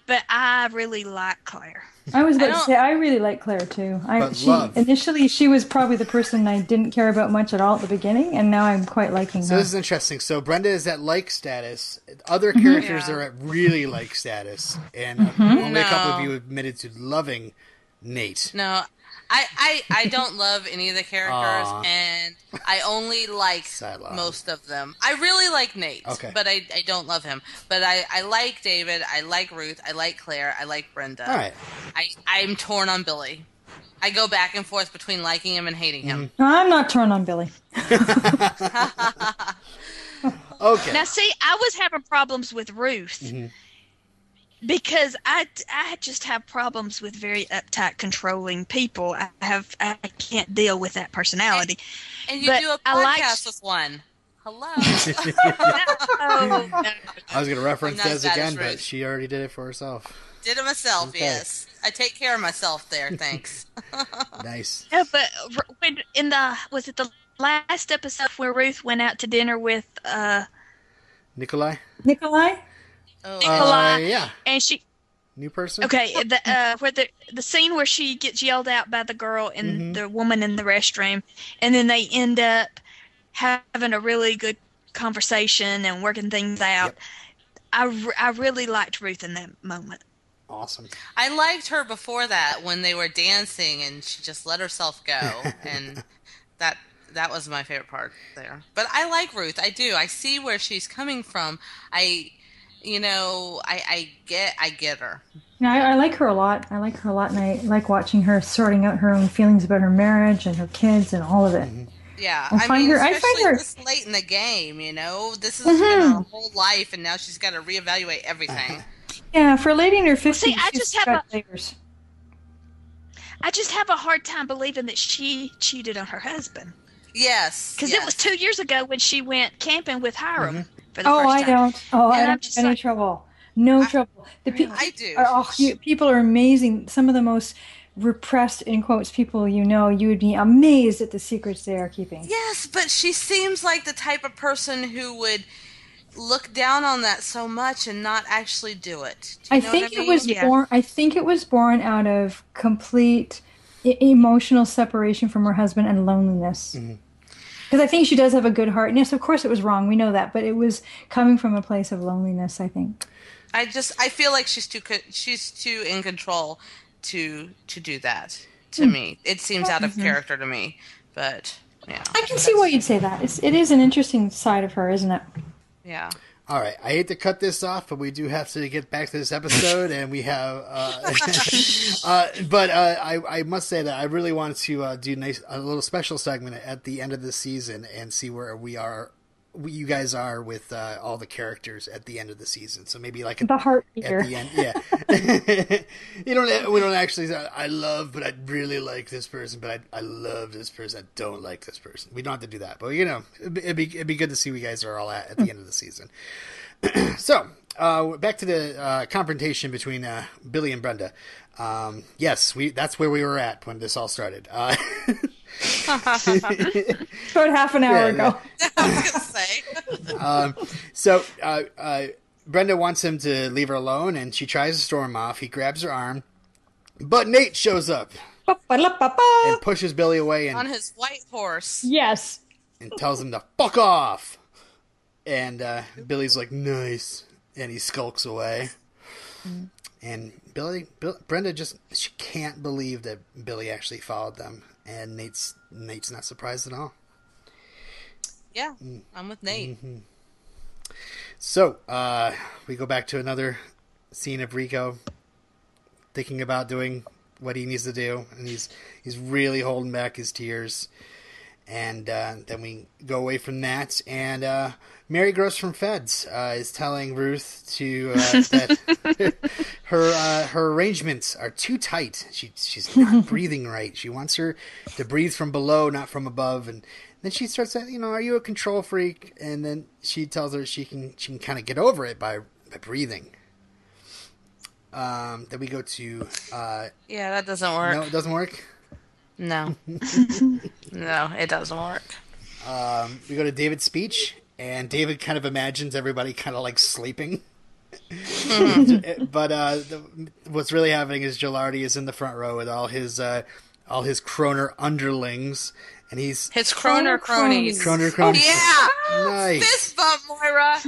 but I really like Claire. I was about I to say I really like Claire too. I But she love. initially she was probably the person I didn't care about much at all at the beginning, and now I'm quite liking So her. this is interesting. So Brenda is at like status. Other Mm-hmm. characters Yeah. are at really like status, and only a couple of you admitted to loving Nate. No, I, I, I don't love any of the characters, Aw. and I only like Sideline. most of them. I really like Nate, Okay. but I, I don't love him. But I, I like David, I like Ruth, I like Claire, I like Brenda. All right. I, I'm torn on Billy. I go back and forth between liking him and hating him. Mm-hmm. I'm not torn on Billy. Okay. Now, see, I was having problems with Ruth Mm-hmm. Because I, I just have problems with very uptight, controlling people. I have I can't deal with that personality. And you But do a I like- podcast with one. Hello. No. I was going to reference I'm not Des as bad as again, but she already did it for herself. Did it myself, Okay. yes. I take care of myself there, thanks. Nice. No, but when in the was it the last episode where Ruth went out to dinner with uh Nikolai? Nikolai? Oh, Nikolai. Uh, yeah. and she New person? okay the uh where the the scene where she gets yelled out by the girl and Mm-hmm. the woman in the restroom and then they end up having a really good conversation and working things out. Yep. I, I really liked Ruth in that moment. Awesome. I liked her before that when they were dancing and she just let herself go and that that was my favorite part there. But I like Ruth. I do. I see where she's coming from. I you know, I I get I get her. Yeah, I, I like her a lot. I like her a lot, and I like watching her sorting out her own feelings about her marriage and her kids and all of it. Yeah, I I, find mean, her- I find especially her- Mm-hmm. this late in the game, you know, this has been her whole life, and now she's got to reevaluate everything. Yeah, for a lady in her fifties, see, I she's just have got a- layers. I just have a hard time believing that she cheated on her husband. Yes, Because yes. it was two years ago when she went camping with Hiram for the Oh, first I time. don't. Oh, I And I'm don't just have any like- trouble. No trouble. The pe- I do. Oh, you, people are amazing. Some of the most repressed, in quotes, people you know. You would be amazed at the secrets they are keeping. Yes, but she seems like the type of person who would look down on that so much and not actually do it. Do I know think what I it mean? was Yeah. born. I think it was born out of complete e- emotional separation from her husband and loneliness. Mm-hmm. Because I think she does have a good heart. And yes, of course, it was wrong. We know that, but it was coming from a place of loneliness. I think. I just I feel like she's too she's too in control to to do that. To Hmm. me, it seems out of character to me. But yeah, I can see why you'd say that. It's, it is an interesting side of her, isn't it? yeah. All right, I hate to cut this off, but we do have to get back to this episode, and we have. Uh, uh, but uh, I, I must say that I really wanted to uh, do nice, a little special segment at the end of the season and see where we are, you guys are with uh, all the characters at the end of the season. So maybe like a, The heart at the end, yeah. you don't. We don't actually. I love, but I really like this person, but I, I love this person. I don't like this person. We don't have to do that, but you know, it'd be it'd be, it'd be good to see where you guys are all at at the end of the season. so uh, back to the uh, confrontation between uh, Billy and Brenda. Um, yes, we that's where we were at when this all started. About half an hour Yeah, ago. I was gonna say. So uh, uh, Brenda wants him to leave her alone, and she tries to storm off. He grabs her arm, but Nate shows up Ba-ba-la-ba-ba. and pushes Billy away on his white horse. Yes. and tells him to fuck off. And uh, Billy's like, "Nice," and he skulks away. And Billy, Bill, Brenda just she can't believe that Billy actually followed them, and Nate's Nate's not surprised at all. Yeah, I'm with Nate. Mm-hmm. So uh, we go back to another scene of Rico thinking about doing what he needs to do, and he's he's really holding back his tears. And uh, then we go away from that, and uh, Mary Gross from Feds uh, is telling Ruth to uh, that her uh, her arrangements are too tight. She she's not breathing right. She wants her to breathe from below, not from above. And then she starts saying, you know, are you a control freak? And then she tells her she can she can kind of get over it by by breathing. Um, then we go to uh, Yeah, that doesn't work. no, it doesn't work. No, no, it doesn't work. Um, we go to David's speech, and David kind of imagines everybody kind of like sleeping. but uh, the, what's really happening is Gilardi is in the front row with all his uh, all his Kroehner underlings, and he's His Kroehner cronies. Kroehner cronies. Yeah. nice. Fist bump, Moira.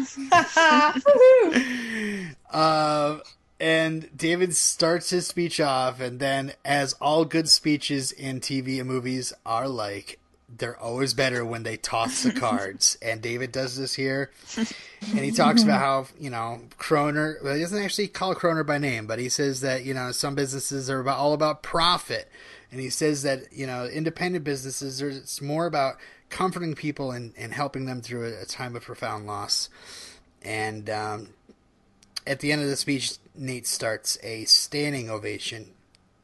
Uh, and David starts his speech off, and then, as all good speeches in TV and movies are like, they're always better when they toss the cards. and David does this here. And he talks about how, you know, Kroehner, well, he doesn't actually call Kroehner by name, but he says that, you know, some businesses are about, all about profit. And he says that, you know, independent businesses, it's more about comforting people and, and helping them through a, a time of profound loss. And um, at the end of the speech, Nate starts a standing ovation.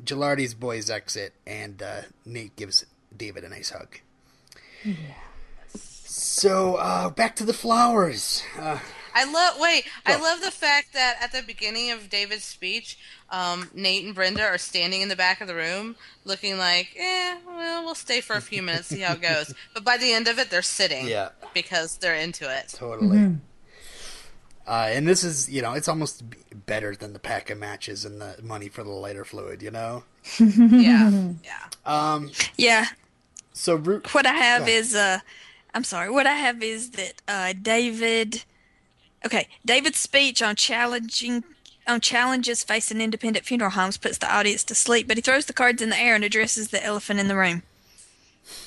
Gilardi's boys exit, and uh, Nate gives David a nice hug. So uh, back to the flowers. Uh, I love. Wait, I love the fact that at the beginning of David's speech, um, Nate and Brenda are standing in the back of the room, looking like, "Eh, well, we'll stay for a few minutes, see how it goes." But by the end of it, they're sitting, Yeah. because they're into it. totally. Uh, and this is, you know, it's almost better than the pack of matches and the money for the lighter fluid, you know. Yeah, yeah. Um, Yeah. So Ru- What I have Go is uh I'm sorry. What I have is that uh David Okay, David's speech on challenging on challenges facing independent funeral homes puts the audience to sleep, but he throws the cards in the air and addresses the elephant in the room.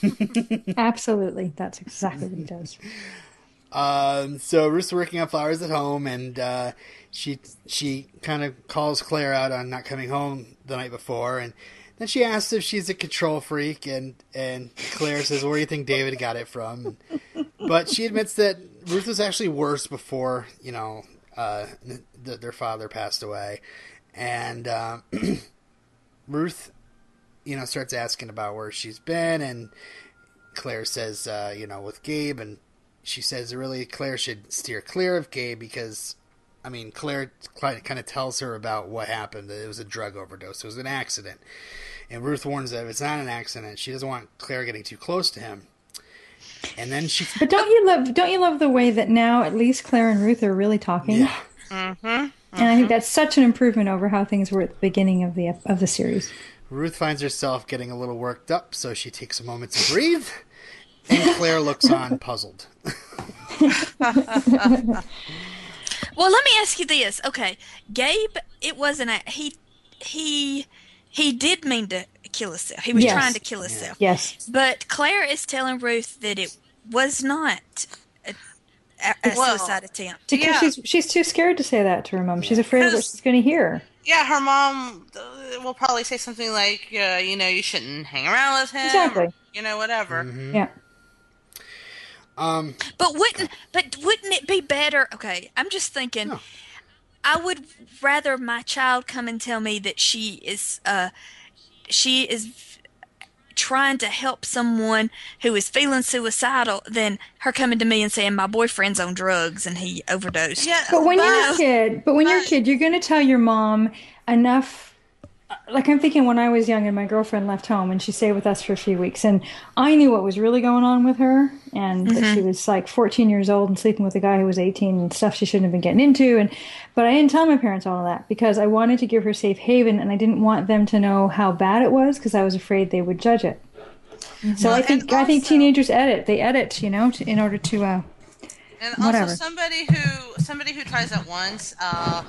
Absolutely. That's exactly what he does. Um, so Ruth's working on flowers at home, and uh, she she kind of calls Claire out on not coming home the night before, and then she asks if she's a control freak, and and Claire says, "Where do you think David got it from?" But she admits that Ruth was actually worse before you know uh, th- their father passed away, and uh, Ruth, you know, starts asking about where she's been, and Claire says, uh, you know, with Gabe, and she says really Claire should steer clear of Gabe because, I mean, Claire kind of tells her about what happened. That it was a drug overdose. It was an accident. And Ruth warns that if it's not an accident, she doesn't want Claire getting too close to him. And then she, But don't you love don't you love the way that now at least Claire and Ruth are really talking? yeah, Mm-hmm. And I think that's such an improvement over how things were at the beginning of the of the series. Ruth finds herself getting a little worked up, so she takes a moment to breathe. And Claire looks on, puzzled. Well, let me ask you this. Okay, Gabe, it wasn't a he he he did mean to kill himself. He was Yes. trying to kill himself. Yes. But Claire is telling Ruth that it was not a, a, a Well, suicide attempt. Because Yeah. she's she's too scared to say that to her mom. She's afraid of what she's going to hear. Yeah, her mom uh, will probably say something like, uh, "You know, you shouldn't hang around with him." Exactly. or, you know, whatever. Yeah. Um, But wouldn't but wouldn't it be better? Okay, I'm just thinking. No. I would rather my child come and tell me that she is uh she is trying to help someone who is feeling suicidal than her coming to me and saying my boyfriend's on drugs and he overdosed. Yeah, But when you're a kid, but when you're a kid, you're going to tell your mom enough. Like I'm thinking when I was young and my girlfriend left home and she stayed with us for a few weeks and I knew what was really going on with her and that she was like 14 years old and sleeping with a guy who was 18 and stuff she shouldn't have been getting into and but I didn't tell my parents all of that because I wanted to give her safe haven and I didn't want them to know how bad it was because I was afraid they would judge it. So I think and I think teenagers edit. They edit, you know, to, in order to uh And Whatever. also, somebody who somebody who tries it once, uh,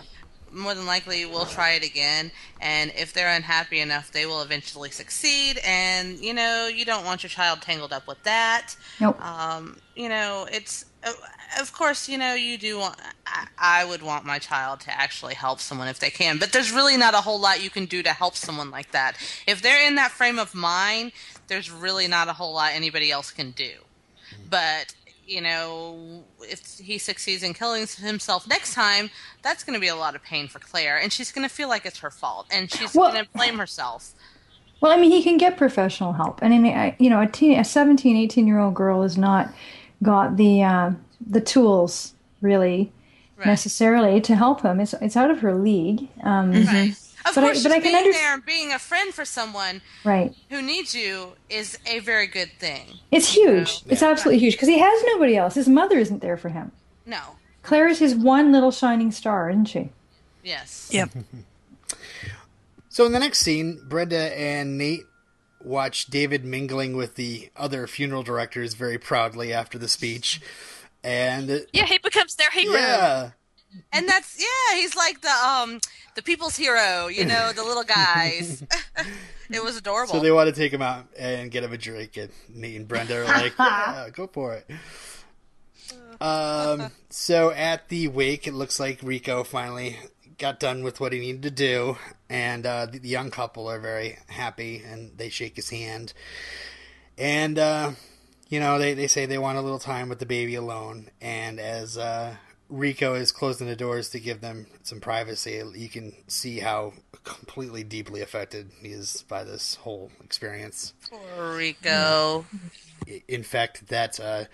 more than likely will try it again. And if they're unhappy enough, they will eventually succeed. And you know, you don't want your child tangled up with that. Nope. Um, you know, it's of course, you know, you do want. I, I would want my child to actually help someone if they can, but there's really not a whole lot you can do to help someone like that. If they're in that frame of mind, there's really not a whole lot anybody else can do. But you know, if he succeeds in killing himself next time, that's going to be a lot of pain for Claire, and she's going to feel like it's her fault, and she's Well- going to blame herself. Well, I mean, he can get professional help, and I mean, I, you know, a teen, a 17, 18 year old girl has not got the uh, the tools really Right. necessarily to help him. It's it's out of her league, um, Right. Of But I- course, but I can being under- there and being a friend for someone right? who needs you is a very good thing. It's huge. It's Yeah. absolutely huge because he has nobody else. His mother isn't there for him. No. Claire is his one little shining star, isn't she? Yes. Yep. So in the next scene, Brenda and Nate watch David mingling with the other funeral directors very proudly after the speech. And Yeah, he becomes their hero. yeah, And that's yeah, he's like the um the people's hero, you know, the little guys. it was adorable. so they want to take him out and get him a drink, and Nate and Brenda are like, "Yeah, go for it." Um, so at the wake, it looks like Rico finally got done with what he needed to do, and uh, the, the young couple are very happy, and they shake his hand, and uh, you know they they say they want a little time with the baby alone, and as uh, Rico is closing the doors to give them some privacy, you can see how completely deeply affected he is by this whole experience. Poor Rico. In fact, that uh,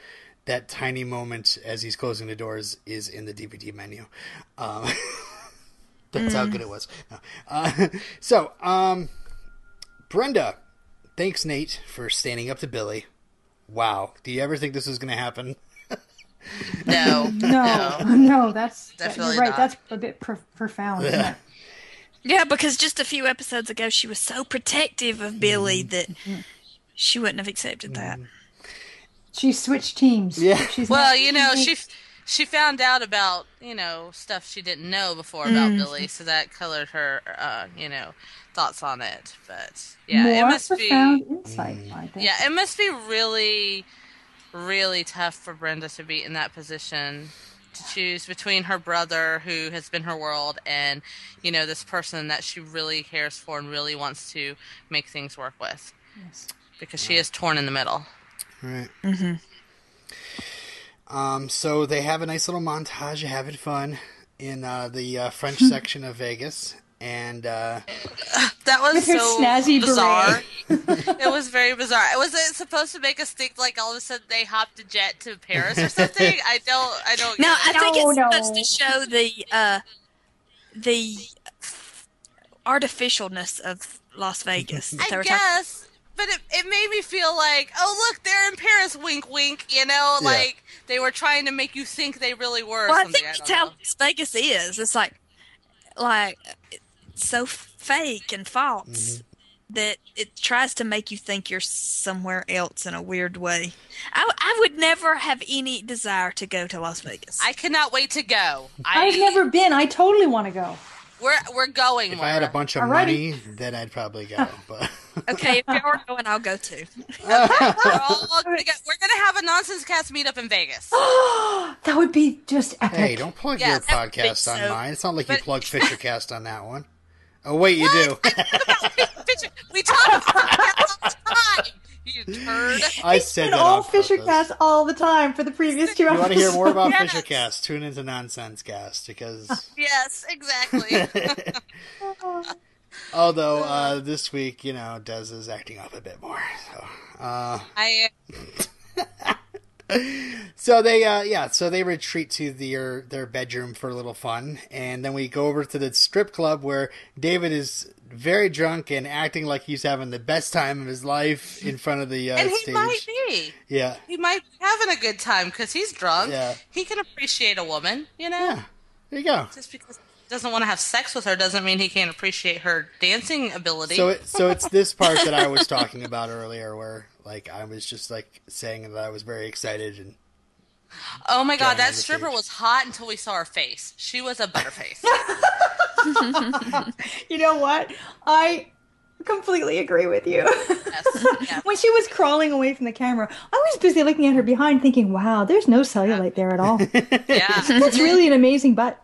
that tiny moment as he's closing the doors is in the DVD menu. Um, that's how good it was. No. Uh, so, um, Brenda, thanks Nate for standing up to Billy. Wow, do you ever think this was going to happen? No. No, no, that's Definitely you're right. not. That's a bit pro- profound. Isn't? Yeah, because just a few episodes ago, she was so protective of Billy mm-hmm. that mm-hmm. she wouldn't have accepted mm-hmm. that. She switched teams. Yeah. She's Well, not- you know, she she found out about you know stuff she didn't know before about mm. Billy, so that colored her uh, you know thoughts on it. But yeah, more it must profound be insight. I mm. think. yeah, it must be really really tough for Brenda to be in that position to choose between her brother who has been her world and you know this person that she really cares for and really wants to make things work with Yes. because she is torn in the middle. Right. mm-hmm. Um, so they have a nice little montage of having fun in uh, the uh, French section of Vegas, and uh, That was so snazzy bizarre. it was very bizarre. Was it supposed to make us think like all of a sudden they hopped a jet to Paris or something? I don't. I don't. No, get I think No, it's no. supposed to show the uh, the artificialness of Las Vegas. I were talking- guess, but it it made me feel like, oh look, they're in Paris. Wink, wink. You know, Yeah. like they were trying to make you think they really were. or Well, I think I that's don't how. Las Vegas is. It's like, like, it's so fake and false mm-hmm. that it tries to make you think you're somewhere else in a weird way. I, I would never have any desire to go to Las Vegas. I cannot wait to go. I, I've never been. I totally want to go. We're we're going. if I had a bunch of Alrighty. money, then I'd probably go. But okay, if you're going, I'll go too. We're, all gonna get- we're gonna have a nonsense cast meetup in Vegas. that would be just epic. hey, don't plug Yeah, your that would podcast on so- mine. It's not like you but- plug Fishercast on that one. Oh wait, you do. Fisher- we talk about it all the time. You turd. I said And that all on purpose. Fishercast all the time for the previous two You want to hear more about Yes. Fishercast? Tune into Nonsense Cast because Yes, exactly. although uh, this week, you know, Des is acting up a bit more. So, uh, I so they, uh, yeah, so they retreat to their their bedroom for a little fun, and then we go over to the strip club where David is very drunk and acting like he's having the best time of his life in front of the uh, and he stage. might be. Yeah, He might be having a good time because he's drunk. Yeah. He can appreciate a woman, you know. yeah. There you go. Just because doesn't want to have sex with her doesn't mean he can't appreciate her dancing ability. So it, so it's this part that I was talking about earlier, where like I was just like saying that I was very excited and oh my god, that stripper stage. was hot until we saw her face. She was a butterface. You know what? I completely agree with you. yes, yes. when she was crawling away from the camera, I was busy looking at her behind, thinking, "Wow, there's no cellulite there at all. Yeah. That's really an amazing butt."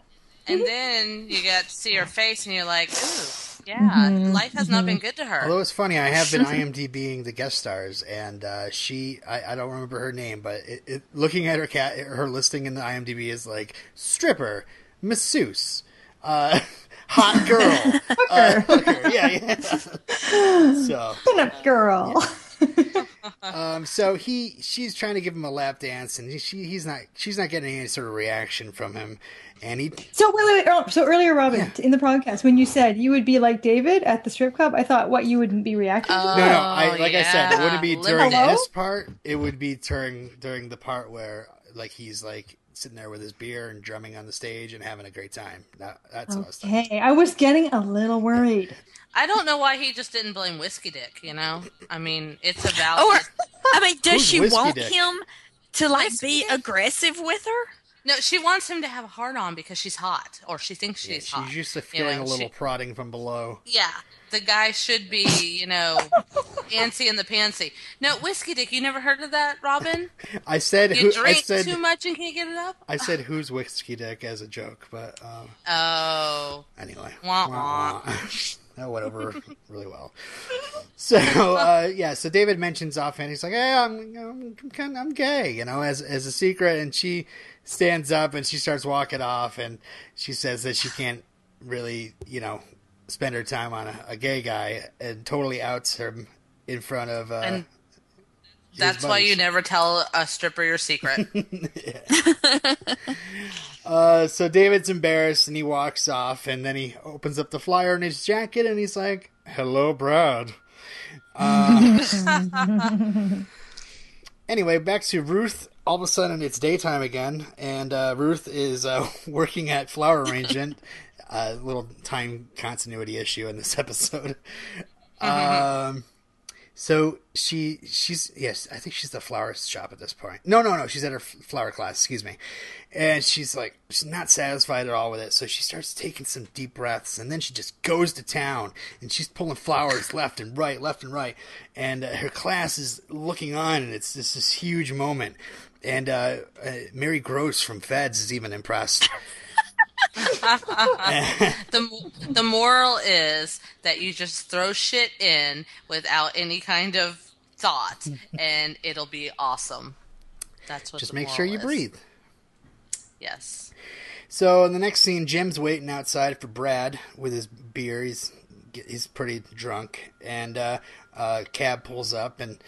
And then you get to see her face, and you're like, ooh, yeah, life has not been good to her. Although it's funny, I have been IMDBing the guest stars, and uh, she, I, I don't remember her name, but it, it, looking at her cat, her listing in the IMDb is like stripper, masseuse, uh, hot girl, uh, hooker. Yeah, yeah. so, Pin-up girl. Um, so he, she's trying to give him a lap dance, and she, he's not, she's not getting any sort of reaction from him, and he, So wait, wait, wait, so earlier, Robin, in the podcast, when you said you would be like David at the strip club, I thought what you wouldn't be reacting to. No, no. I, Oh, like I said, it wouldn't be during Limited. this part. It would be during during the part where like he's like sitting there with his beer and drumming on the stage and having a great time. That, that's what I was thinking. Okay, I was getting a little worried. I don't know why he just didn't blame Whiskey Dick. You know, I mean, it's about. Or, I mean, does Who's she Whiskey want Dick? him to like Whiskey be Dick? aggressive with her? no, she wants him to have a hard on because she's hot, or she thinks Yeah, she's she's hot. used to you know, feeling a little she- prodding from below. yeah, the guy should be, you know, antsy in the pantsy. No, Whiskey Dick. You never heard of that, Robin? I said, You who, I drink said, too much and can't get it up. I said, who's whiskey dick as a joke, but um, Oh, anyway, Wah, Wah, wah. that went over really well. So uh, yeah, so David mentions offhand, he's like, "Hey, I'm I'm I'm gay," you know, as as a secret, and she stands up and she starts walking off, and she says that she can't really, you know, spend her time on a, a gay guy, and totally outs him in front of. Uh, And that's why you never tell a stripper your secret. Uh, so David's embarrassed and he walks off, and then he opens up the flyer in his jacket and he's like, "Hello, Brad." Uh, anyway, back to Ruth. All of a sudden, it's daytime again, and uh, Ruth is uh, working at flower arrangement. A little time continuity issue in this episode. Um, so she she's yes, I think she's the flower shop at this point. No, no, no, she's at her flower class. Excuse me, and she's like she's not satisfied at all with it. So she starts taking some deep breaths, and then she just goes to town, and she's pulling flowers left and right, left and right, and uh, her class is looking on, and it's just this huge moment. And uh, uh, Mary Gross from Feds is even impressed. the the moral is that you just throw shit in without any kind of thought, and it'll be awesome. That's what. Just make sure you is. breathe. Yes. So in the next scene, Jim's waiting outside for Brad with his beer. He's he's pretty drunk, and uh, uh, cab pulls up, and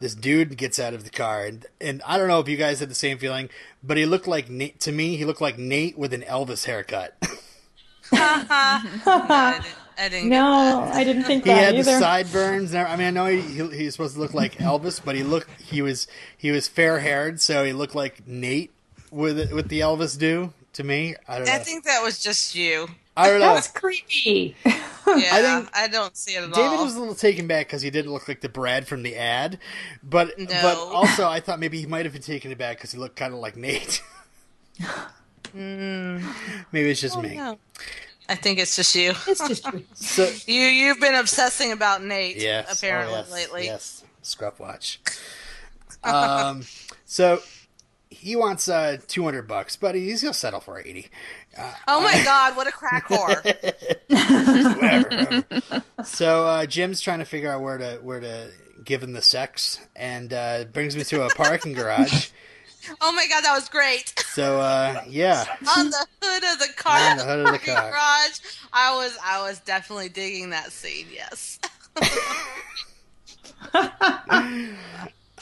this dude gets out of the car, and and I don't know if you guys had the same feeling, but he looked like Nate to me. He looked like Nate with an Elvis haircut. I didn't, I didn't No. I didn't think he that had the either. sideburns. I mean, I know he, he he was supposed to look like Elvis, but he looked he was he was fair haired, so he looked like Nate with with the Elvis do to me. I don't know. I think that was just you. I don't know. That was creepy. Yeah, I, think I don't see it at David all. David was a little taken back because he didn't look like the Brad from the ad, but No. but also I thought maybe he might have been taken aback because he looked kind of like Nate. Maybe it's just me. Mm. No. I think it's just you. it's just you. So You you've been obsessing about Nate yes, apparently oh, yes, lately. Yes, scruff watch. um, so he wants uh two hundred bucks, but he's gonna settle for eighty. Oh my god, what a crack whore! whatever. whatever. so uh, Jim's trying to figure out where to where to give him the sex, and uh, brings me to a parking garage. oh my god, that was great. So uh, yeah, On the hood of the car, On the hood of the parking car. garage. I was I was definitely digging that scene. Yes.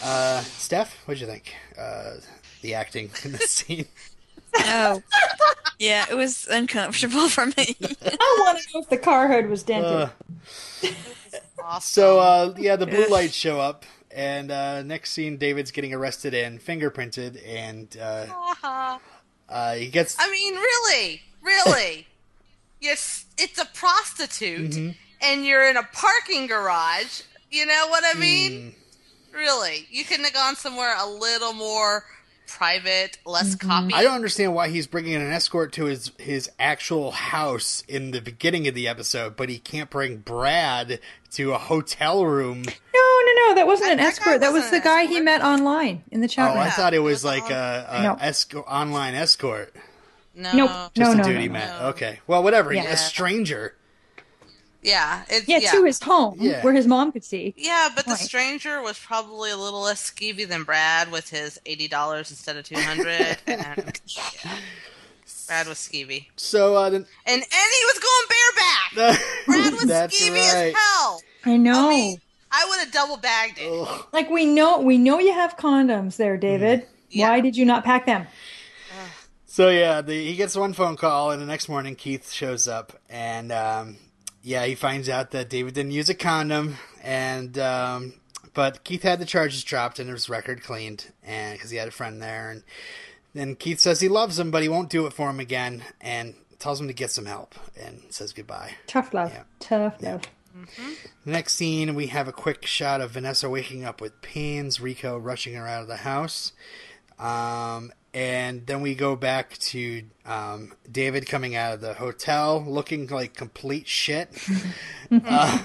uh, Steph, what'd you think? Uh, the acting in the scene. Oh, yeah, it was uncomfortable for me. I want to know if the car hood was dented. Uh, Awesome. so uh, yeah, the blue lights show up, and uh, next scene, David's getting arrested and fingerprinted, and uh, Uh-huh. uh, he gets. I mean, really, really, yes, it's a prostitute, Mm-hmm. and you're in a parking garage. You know what I mean? Mm, Really, you couldn't have gone somewhere a little more private, less mm-hmm. copy. I don't understand why he's bringing an escort to his his actual house in the beginning of the episode, but he can't bring Brad to a hotel room. No, no, no. That wasn't an That guy escort. That was the an guy he met online in the Oh, chat room. I thought it was Yeah. like a, a No. esco- online escort. no, Nope. Just No, a no, dude no, he no. met. Okay, well, whatever. Yeah. A stranger. Yeah, it, Yeah, yeah, to his home Yeah. where his mom could see. Yeah, but the Right. stranger was probably a little less skeevy than Brad with his eighty dollars instead of two hundred. and yeah. Brad was skeevy, So uh, then, and and he was going bareback. Brad was skeevy right. as hell. I know. I mean, I would have double bagged it. Ugh. like we know, we know you have condoms there, David. Yeah. Why did you not pack them? So yeah, the, he gets one phone call, and the next morning Keith shows up, and um, yeah, he finds out that David didn't use a condom, and um, but Keith had the charges dropped and his record cleaned, and because he had a friend there, and Then Keith says he loves him, but he won't do it for him again, and tells him to get some help and says goodbye. Tough love. Yeah. Tough love. The next scene, we have a quick shot of Vanessa waking up with pains, Rico rushing her out of the house. Um, and then we go back to um, David coming out of the hotel looking like complete shit. uh,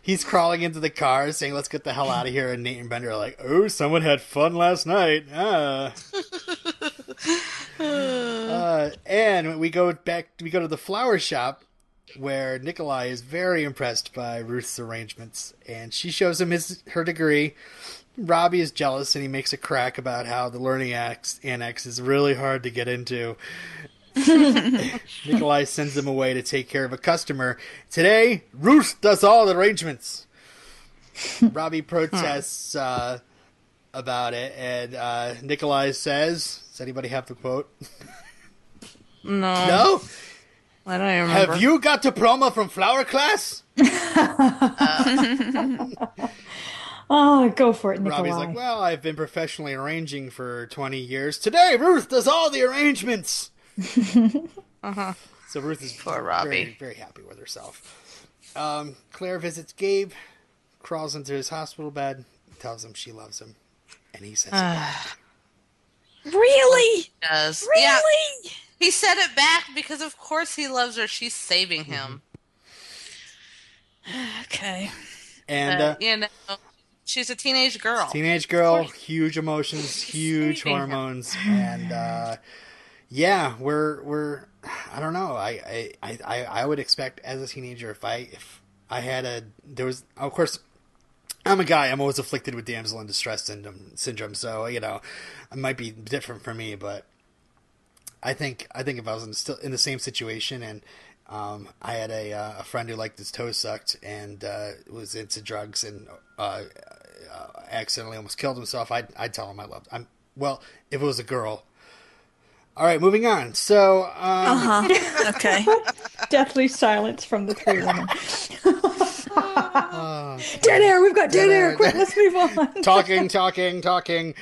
he's crawling into the car saying, Let's get the hell out of here. And Nate and Bender are like, Oh, someone had fun last night. Ah. uh, and we go back, we go to the flower shop where Nikolai is very impressed by Ruth's arrangements, and she shows him his her degree. Robbie is jealous, and he makes a crack about how the learning annex, annex is really hard to get into. Nikolai sends him away to take care of a customer. Today, Ruth does all the arrangements. Robbie protests uh, about it, and uh, Nikolai says, "Does anybody have the quote?" No, no. I don't even remember. Have you got diploma from flower class? Oh, go for it, Nikolai. Robbie's like, well, I've been professionally arranging for 20 years. Today, Ruth does all the arrangements. Uh-huh. So Ruth is Poor very, Robbie. very happy with herself. Um, Claire visits Gabe, crawls into his hospital bed, tells him she loves him, and he says, it back. Really? does. Yeah, Really? he said it back because of course he loves her. She's saving him. Okay. and Uh, uh, you know, she's a teenage girl. teenage girl, huge emotions, huge hormones, and uh, yeah, we're we're I don't know. I, I, I, I would expect as a teenager if I if I had a there was of course I'm a guy. I'm always afflicted with damsel in distress syndrome. Syndrome. So you know, it might be different for me, but I think I think if I was in still in the same situation and um, I had a uh, a friend who liked his toes sucked and uh, was into drugs and uh, uh, accidentally almost killed himself, I'd I'd tell him I loved. I'm well if it was a girl. All right, moving on. So um, Uh-huh. Okay. Deathly silence from the three women. uh, dead air. We've got dead, Dead air. air. Quick, let's move on. talking, talking, talking.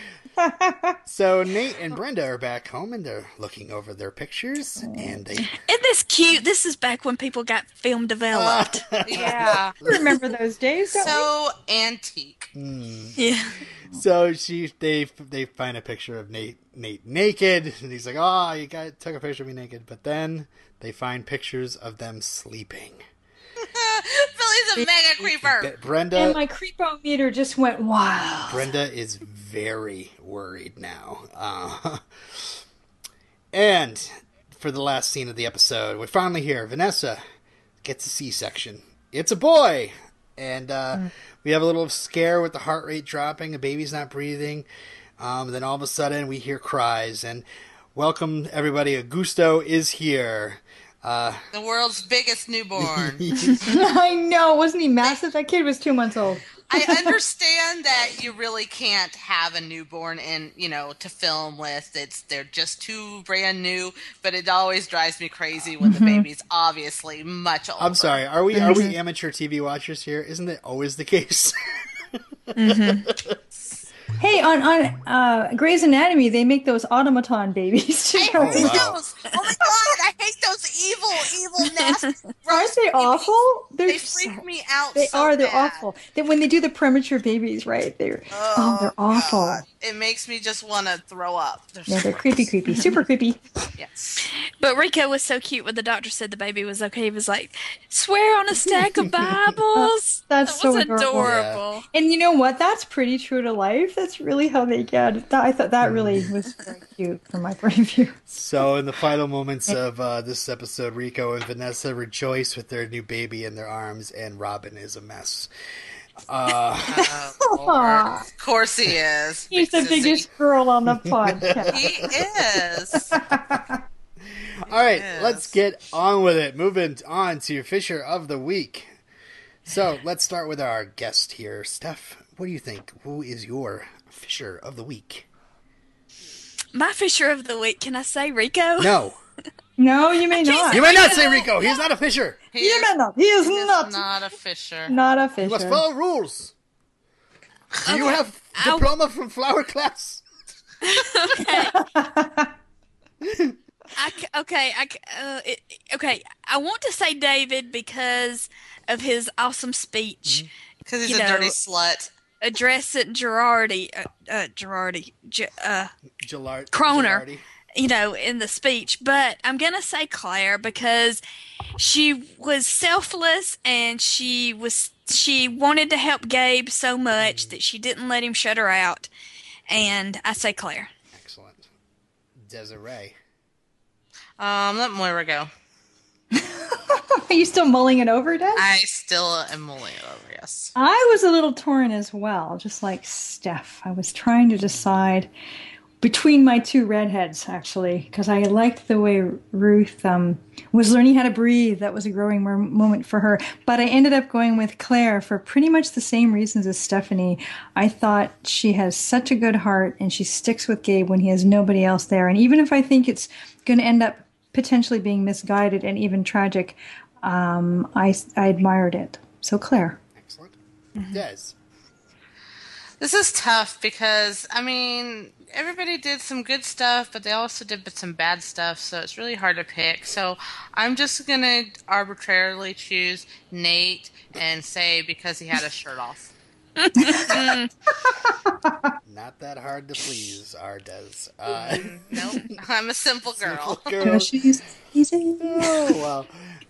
So Nate and Brenda are back home and they're looking over their pictures and they Isn't this cute? This is back when people got film developed. Yeah, Remember those days? Don't we? so antique. Hmm. yeah. So she they they find a picture of Nate Nate naked and he's like, "Oh, you got took a picture of me naked." But then they find pictures of them sleeping. Billy's a mega creeper. Brenda And my creepo meter just went wild. Brenda is very worried now. Uh, and for the last scene of the episode, we finally hear Vanessa gets a C-section. It's a boy, and uh, we have a little scare with the heart rate dropping. The baby's not breathing. Um, then all of a sudden, we hear cries and welcome everybody. Augusto is here. Uh, The world's biggest newborn. I know. Wasn't he massive? That kid was two months old. I understand that you really can't have a newborn in, you know, to film with. It's they're just too brand new, but it always drives me crazy when the mm-hmm. baby's obviously much older. I'm sorry. Are we are we mm-hmm. amateur TV watchers here? Isn't that always the case? Mm-hmm. Hey, on on uh, Grey's Anatomy, they make those automaton babies. I Oh, hate wow. those. Oh my god, I hate those evil, evil, nasty. Aren't they babies. awful? They're They so- freak me out. They so are. They're bad. awful. They, when they do the premature babies, right? They're oh, they're awful. God. It makes me just want to throw up. They're Yeah, so they're creepy, creepy, super creepy. Yes. But Rico was so cute when the doctor said the baby was okay. He was like, "Swear on a stack of Bibles." That's that so was adorable. adorable. And you know what? That's pretty true to life. That's really how they get. That, I thought that really was very cute from my point of view. So, in the final moments of uh, this episode, Rico and Vanessa rejoice with their new baby in their arms, and Robin is a mess. Uh, Lord. Of course he is. He's the Big sissy. biggest girl on the podcast. He is. all right, Yes. let's get on with it. Moving on to Fisher of the Week. So, let's start with our guest here. Steph, what do you think? Who is your Fisher of the Week? My Fisher of the week. Can I say Rico? No, No, you may not. you may not say Rico. He's not a Fisher. He You is, may not. He is he is not. not a fisher. Not a You must fisher. follow rules. Do you have I'll- diploma from flower class? I c- okay, I c- uh, it, okay. I want to say David because of his awesome speech. Because he's You a know- dirty slut. Addressing Girardi, uh, uh, Girardi, G- uh, Gillard, Kroehner. Gilardi. you know, in the speech. But I'm gonna say Claire because she was selfless and she was she wanted to help Gabe so much that she didn't let him shut her out. And I say Claire. Excellent. Desiree. Um, let Moira go. Are you still mulling it over, Des? I still am mulling it over, yes. I was a little torn as well, just like Steph. I was trying to decide between my two redheads, actually, because I liked the way Ruth um, was learning how to breathe. That was a growing moment for her. But I ended up going with Claire for pretty much the same reasons as Stephanie. I thought she has such a good heart and she sticks with Gabe when he has nobody else there. And even if I think it's going to end up potentially being misguided and even tragic, um, I, I admired it. So, Claire. Excellent. Mm-hmm. Des. This is tough because, I mean, everybody did some good stuff, but they also did some bad stuff, so it's really hard to pick. So I'm just going to arbitrarily choose Nate and say because he had his shirt off. Not that hard to please, our Des. Uh, Nope, I'm a simple girl. girl. she's easy. Oh, well.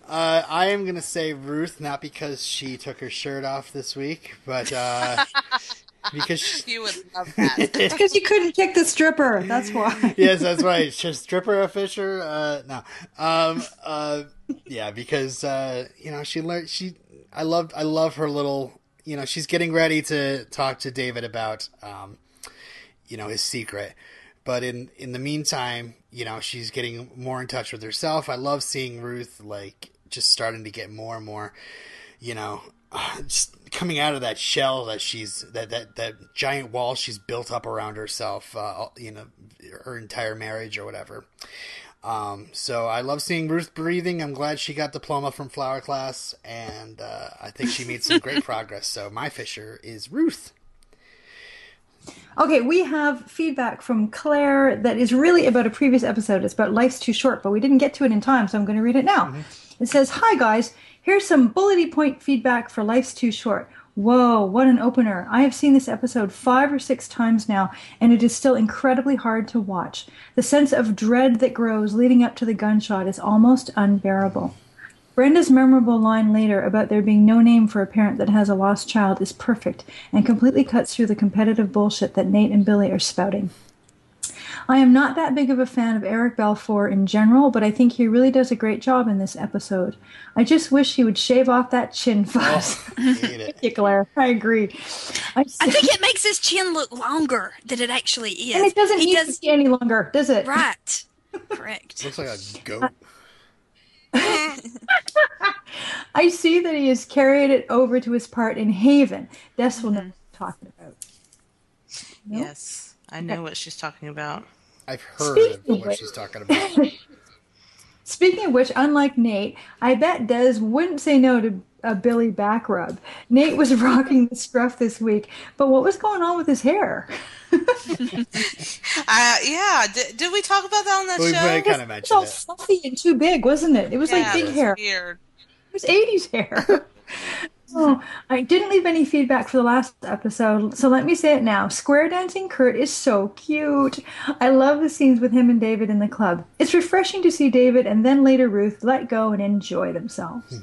Uh, I am going to say Ruth, not because she took her shirt off this week, but uh, because she, You would love that. Because you couldn't pick the stripper. That's why. yes, that's right. Should stripper a Fisher? Uh, no. Um, uh, yeah, because uh, you know she learned. She, I loved. I love her little. You know, she's getting ready to talk to David about, um, you know, his secret. But in in the meantime, you know, she's getting more in touch with herself. I love seeing Ruth like just starting to get more and more, you know, just coming out of that shell that she's that that that giant wall she's built up around herself. Uh, you know, her entire marriage or whatever. Um, so I love seeing Ruth breathing. I'm glad she got diploma from flower class, and uh, I think she made some great progress. So my Fisher is Ruth. Okay, we have feedback from Claire that is really about a previous episode. It's about Life's Too Short, but we didn't get to it in time, so I'm going to read it now. It says, Hi guys, here's some bullety point feedback for Life's Too Short. Whoa, what an opener. I have seen this episode five or six times now, and it is still incredibly hard to watch. The sense of dread that grows leading up to the gunshot is almost unbearable. Brenda's memorable line later about there being no name for a parent that has a lost child is perfect and completely cuts through the competitive bullshit that Nate and Billy are spouting. I am not that big of a fan of Eric Balfour in general, but I think he really does a great job in this episode. I just wish he would shave off that chin oh, fuzz. Hate it. Yeah, Claire, I agree. I, I think it makes his chin look longer than it actually is. and it doesn't he need does to be any longer, does it? right. Correct. Looks like a goat. I see that he has carried it over to his part in Haven. That's will mm-hmm. know what I'm talking about. Yes, I know what she's talking about. I've heard Speaking of what of she's talking about. Speaking of which, unlike Nate, I bet Des wouldn't say no to a Billy back rub. Nate was rocking the scruff this week, but what was going on with his hair? Uh, yeah, did, did we talk about that on that We show? kind of It was all it. fluffy and too big, wasn't it? It was yeah, like big it was hair. Weird. It was 80s hair. Oh, I didn't leave any feedback for the last episode, so let me say it now. Square dancing Kurt is so cute. I love the scenes with him and David in the club. It's refreshing to see David and then later Ruth let go and enjoy themselves.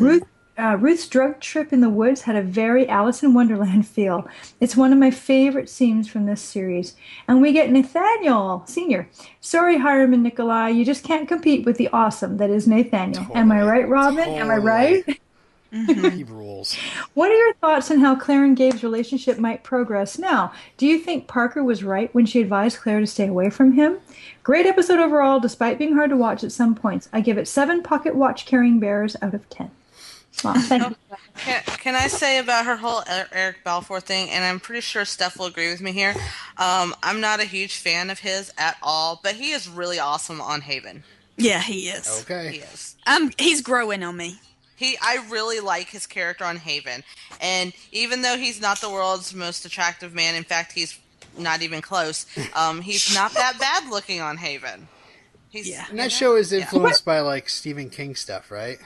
Ruth. Uh, Ruth's drug trip in the woods had a very Alice in Wonderland feel. It's one of my favorite scenes from this series. And we get Nathaniel Sr. Sorry, Hiram and Nikolai, you just can't compete with the awesome that is Nathaniel. Am I right, Robin? Am I Totally. Right? He rules. What are your thoughts on how Claire and Gabe's relationship might progress now? Do you think Parker was right when she advised Claire to stay away from him? Great episode overall, despite being hard to watch at some points. I give it seven pocket watch carrying bears out of ten. Wow, thank you. Can, can I say about her whole Er- Eric Balfour thing, and I'm pretty sure Steph will agree with me here. Um, I'm not a huge fan of his at all, but he is really awesome on Haven. Yeah, he is. Okay. He is. Um, he's growing on me. He, I really like his character on Haven, and even though he's not the world's most attractive man, in fact, he's not even close. Um, he's not that bad looking on Haven. He's, Yeah. And that know? show is Yeah. influenced by like Stephen King stuff, right?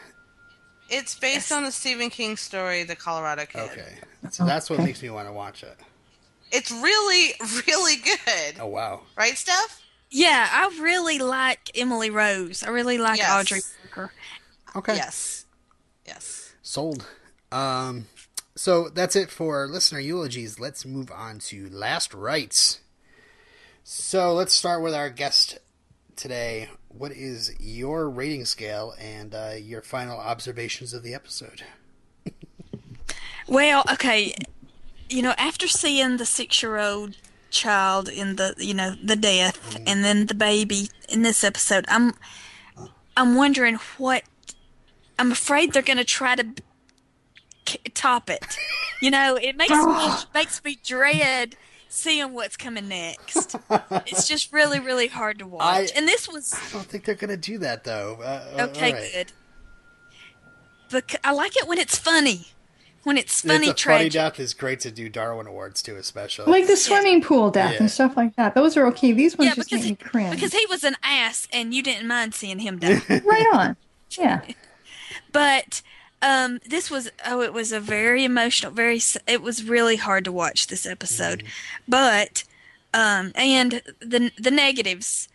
It's based Yes. on the Stephen King story, The Colorado Kid. Okay, so that's what makes me want to watch it. It's really, really good. Oh wow. Right, Steph? Yeah, I really like Emily Rose. I really like Yes. Audrey Parker. Okay. Yes. Yes. Sold. Um, so that's it for listener eulogies. Let's move on to last rites. So let's start with our guest today. What is your rating scale and uh, your final observations of the episode? Well, okay, you know, after seeing the six-year-old child in the, you know, the death, and then the baby in this episode, I'm, I'm wondering what. I'm afraid they're going to try to k- top it. You know, it makes me makes me dread seeing what's coming next. It's just really, really hard to watch. I- and this was I don't think they're going to do that though. Uh, uh, okay, all right. good. But I like it when it's funny. When it's funny, It's a funny death is great to do Darwin Awards too, especially. Like the swimming pool death Yeah. and stuff like that. Those are okay. These ones Yeah, just because make me cringe. because he was an ass, and you didn't mind seeing him die. right on. Yeah. But um, this was oh, it was a very emotional, very. It was really hard to watch this episode, but um, and the the negatives.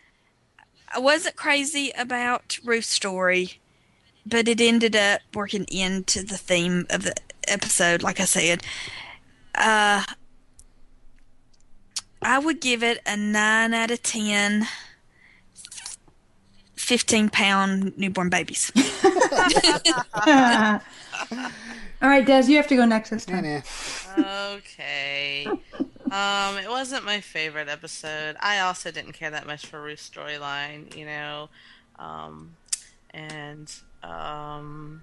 I wasn't crazy about Ruth's story, but it ended up working into the theme of the episode. Like I said, uh, I would give it a nine out of ten. 15 pound newborn babies. All right, Des, you have to go next this Nah, time. nah. Okay. um, it wasn't my favorite episode. I also didn't care that much for Ruth's storyline, you know. Um, and um,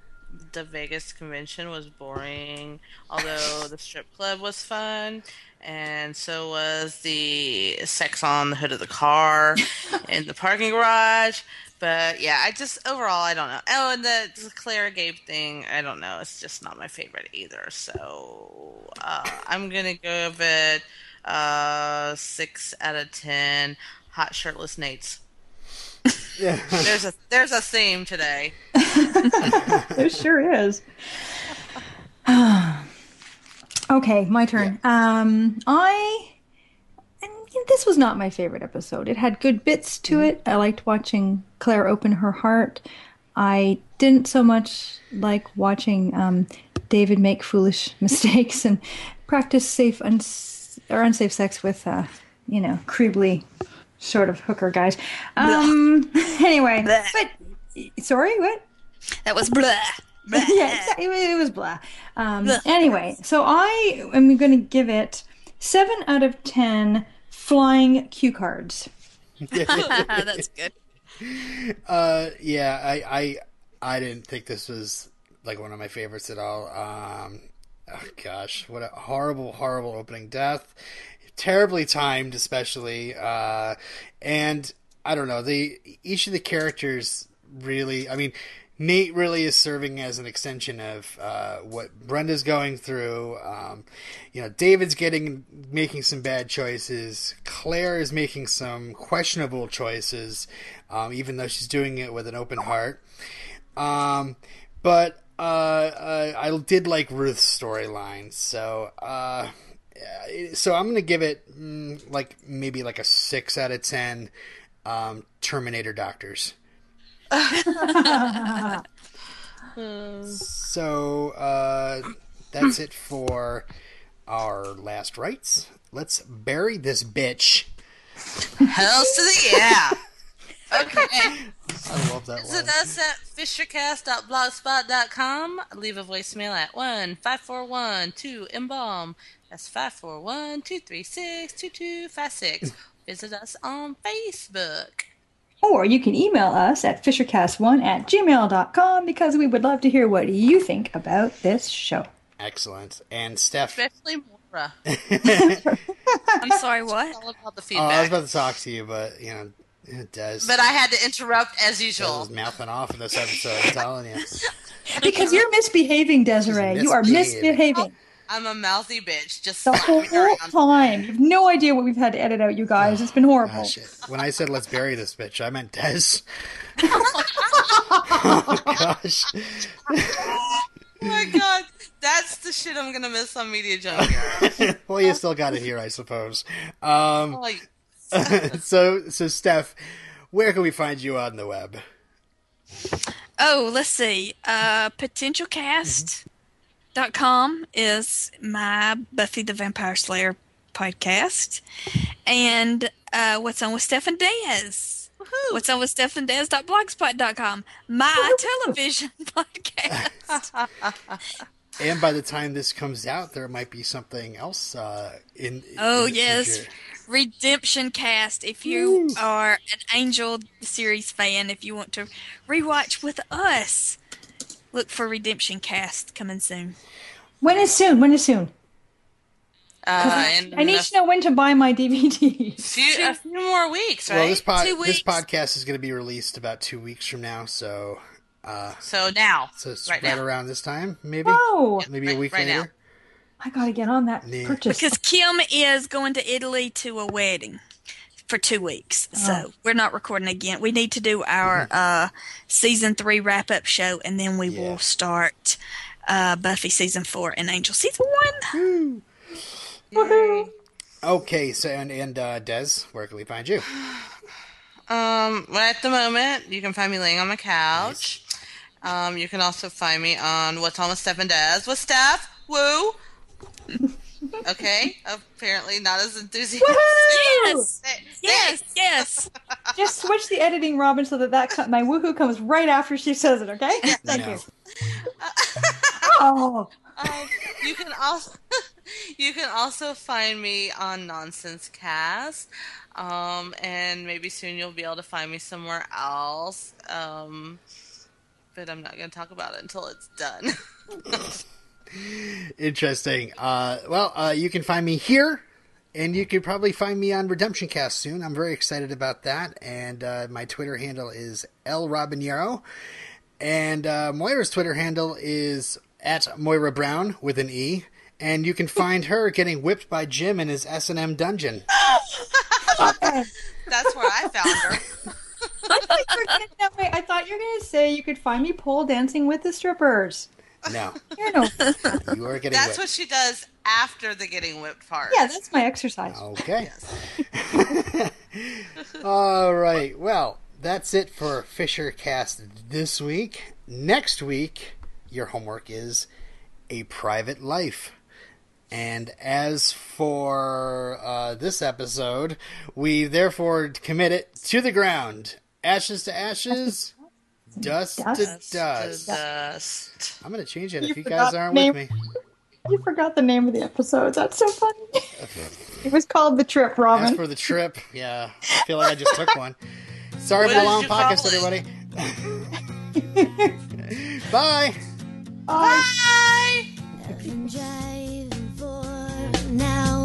the Vegas convention was boring, although the strip club was fun. And so was the sex on the hood of the car in the parking garage. But yeah, I just overall I don't know. Oh, and the, the Clara Gabe thing, I don't know. It's just not my favorite either. So uh, I'm gonna give it uh, six out of ten. Hot shirtless Nates. Yeah. There's a there's a theme today. There sure is. okay, my turn. Um, I. This was not my favorite episode. It had good bits to it. I liked watching Claire open her heart. I didn't so much like watching um, David make foolish mistakes and practice safe uns- or unsafe sex with, uh, you know, creepily sort of hooker guys. Um, anyway, Blech. but sorry, what? That was blah. blah. yeah, exactly. it, it was blah. Um, Blah. anyway, so I am going to give it seven out of ten flying cue cards. That's good. Uh, yeah, I, I, I didn't think this was like one of my favorites at all. Um, oh gosh, what a horrible, horrible opening death. Terribly timed, especially. Uh, and I don't know. The each of the characters really. I mean, Nate really is serving as an extension of uh, what Brenda's going through. Um, you know, David's getting making some bad choices. Claire is making some questionable choices, um, even though she's doing it with an open heart. Um, but uh, uh, I did like Ruth's storyline, so uh, so I'm gonna give it mm, like maybe like a six out of ten. Um, Terminator Doctors. So uh, that's it for our last rites. Let's bury this bitch. Hells to the yeah. Okay. I love that Visit us at fishercast.blogspot.com. Leave a voicemail at 1 541 2 embalm. That's 541 236 2256. Visit us on Facebook. Or you can email us at fishercast1 at gmail.com because we would love to hear what you think about this show. Excellent. And Steph, Especially Moira. I'm sorry, what? All about the feedback. oh, I was about to talk to you, but you know, it does. but I had to interrupt as Des usual. was mouthing off in this episode. I'm telling you. Because you're misbehaving, Desiree. You are misbehaving. Misbehaving. I'm a mouthy bitch. Just The slap whole around. time. You have no idea what we've had to edit out, you guys. It's been horrible. Ah, shit. When I said let's bury this bitch, I meant Des. oh, gosh. Oh my god, that's the shit I'm gonna miss on Media Junkyard. well, you still got it here, I suppose. Um, like, so, so Steph, where can we find you on the web? Oh, let's see. Uh, potentialcast.com is my Buffy the Vampire Slayer podcast. And uh, what's on with Steph and Des? What's on with Steph and Des.blogspot.com? My television podcast. And by the time this comes out, there might be something else uh, in. Oh, in the yes. future. Redemption Cast. If you are an Angel series fan, if you want to rewatch with us, look for Redemption Cast coming soon. When is soon? When is soon? uh, in I need to know when to buy my DVDs. few, a few more weeks, right? Well, this pod, Two this podcast is going to be released about two weeks from now, so uh, so now, so it's right right, now. around this time, maybe, Oh, maybe a week right now. later. I gotta get on that Yeah. purchase. Because Kim is going to Italy to a wedding for two weeks. So we're not recording again. We need to do our uh, season three wrap up show, and then we Yeah. will start uh, Buffy season four and Angel season one. Woohoo! Okay, so and and uh, Des, where can we find you? Um, well, at the moment, you can find me laying on my couch. Um, you can also find me on What's On with Steph and Des with Steph. Woo! okay, apparently not as enthusiastic. Yes, yes, yes. Just switch the editing, Robin, so that that co- my woohoo comes right after she says it. Okay? Thank No. you. Oh, Um, you can also you can also find me on Nonsense Cast, um, and maybe soon you'll be able to find me somewhere else. Um, but I'm not going to talk about it until it's done. Interesting. Uh, well, uh, you can find me here, and you can probably find me on Redemption Cast soon. I'm very excited about that, and uh, my Twitter handle is L Robinero, and uh, Moira's Twitter handle is at Moira Brown with an E, and you can find her getting whipped by Jim in his S and M dungeon. That's where I found her. I thought you were gonna, wait, I thought you were gonna say you could find me pole dancing with the strippers. No, You know, you are getting That's whipped. what she does after the getting whipped part. yeah, that's my exercise. Okay. All right. Well, that's it for Fisher Cast this week. Next week, your homework is a private life. And as for uh, this episode, we therefore commit it to the ground. Ashes to ashes, dust, Dust. to dust. Dust. I'm going to change it You if you guys aren't the with me. You forgot the name of the episode. That's so funny. it was called The Trip, As Robin. for the trip, yeah, I feel like I just took one. Sorry What for the long you podcast, everybody. Bye. Bye. Bye.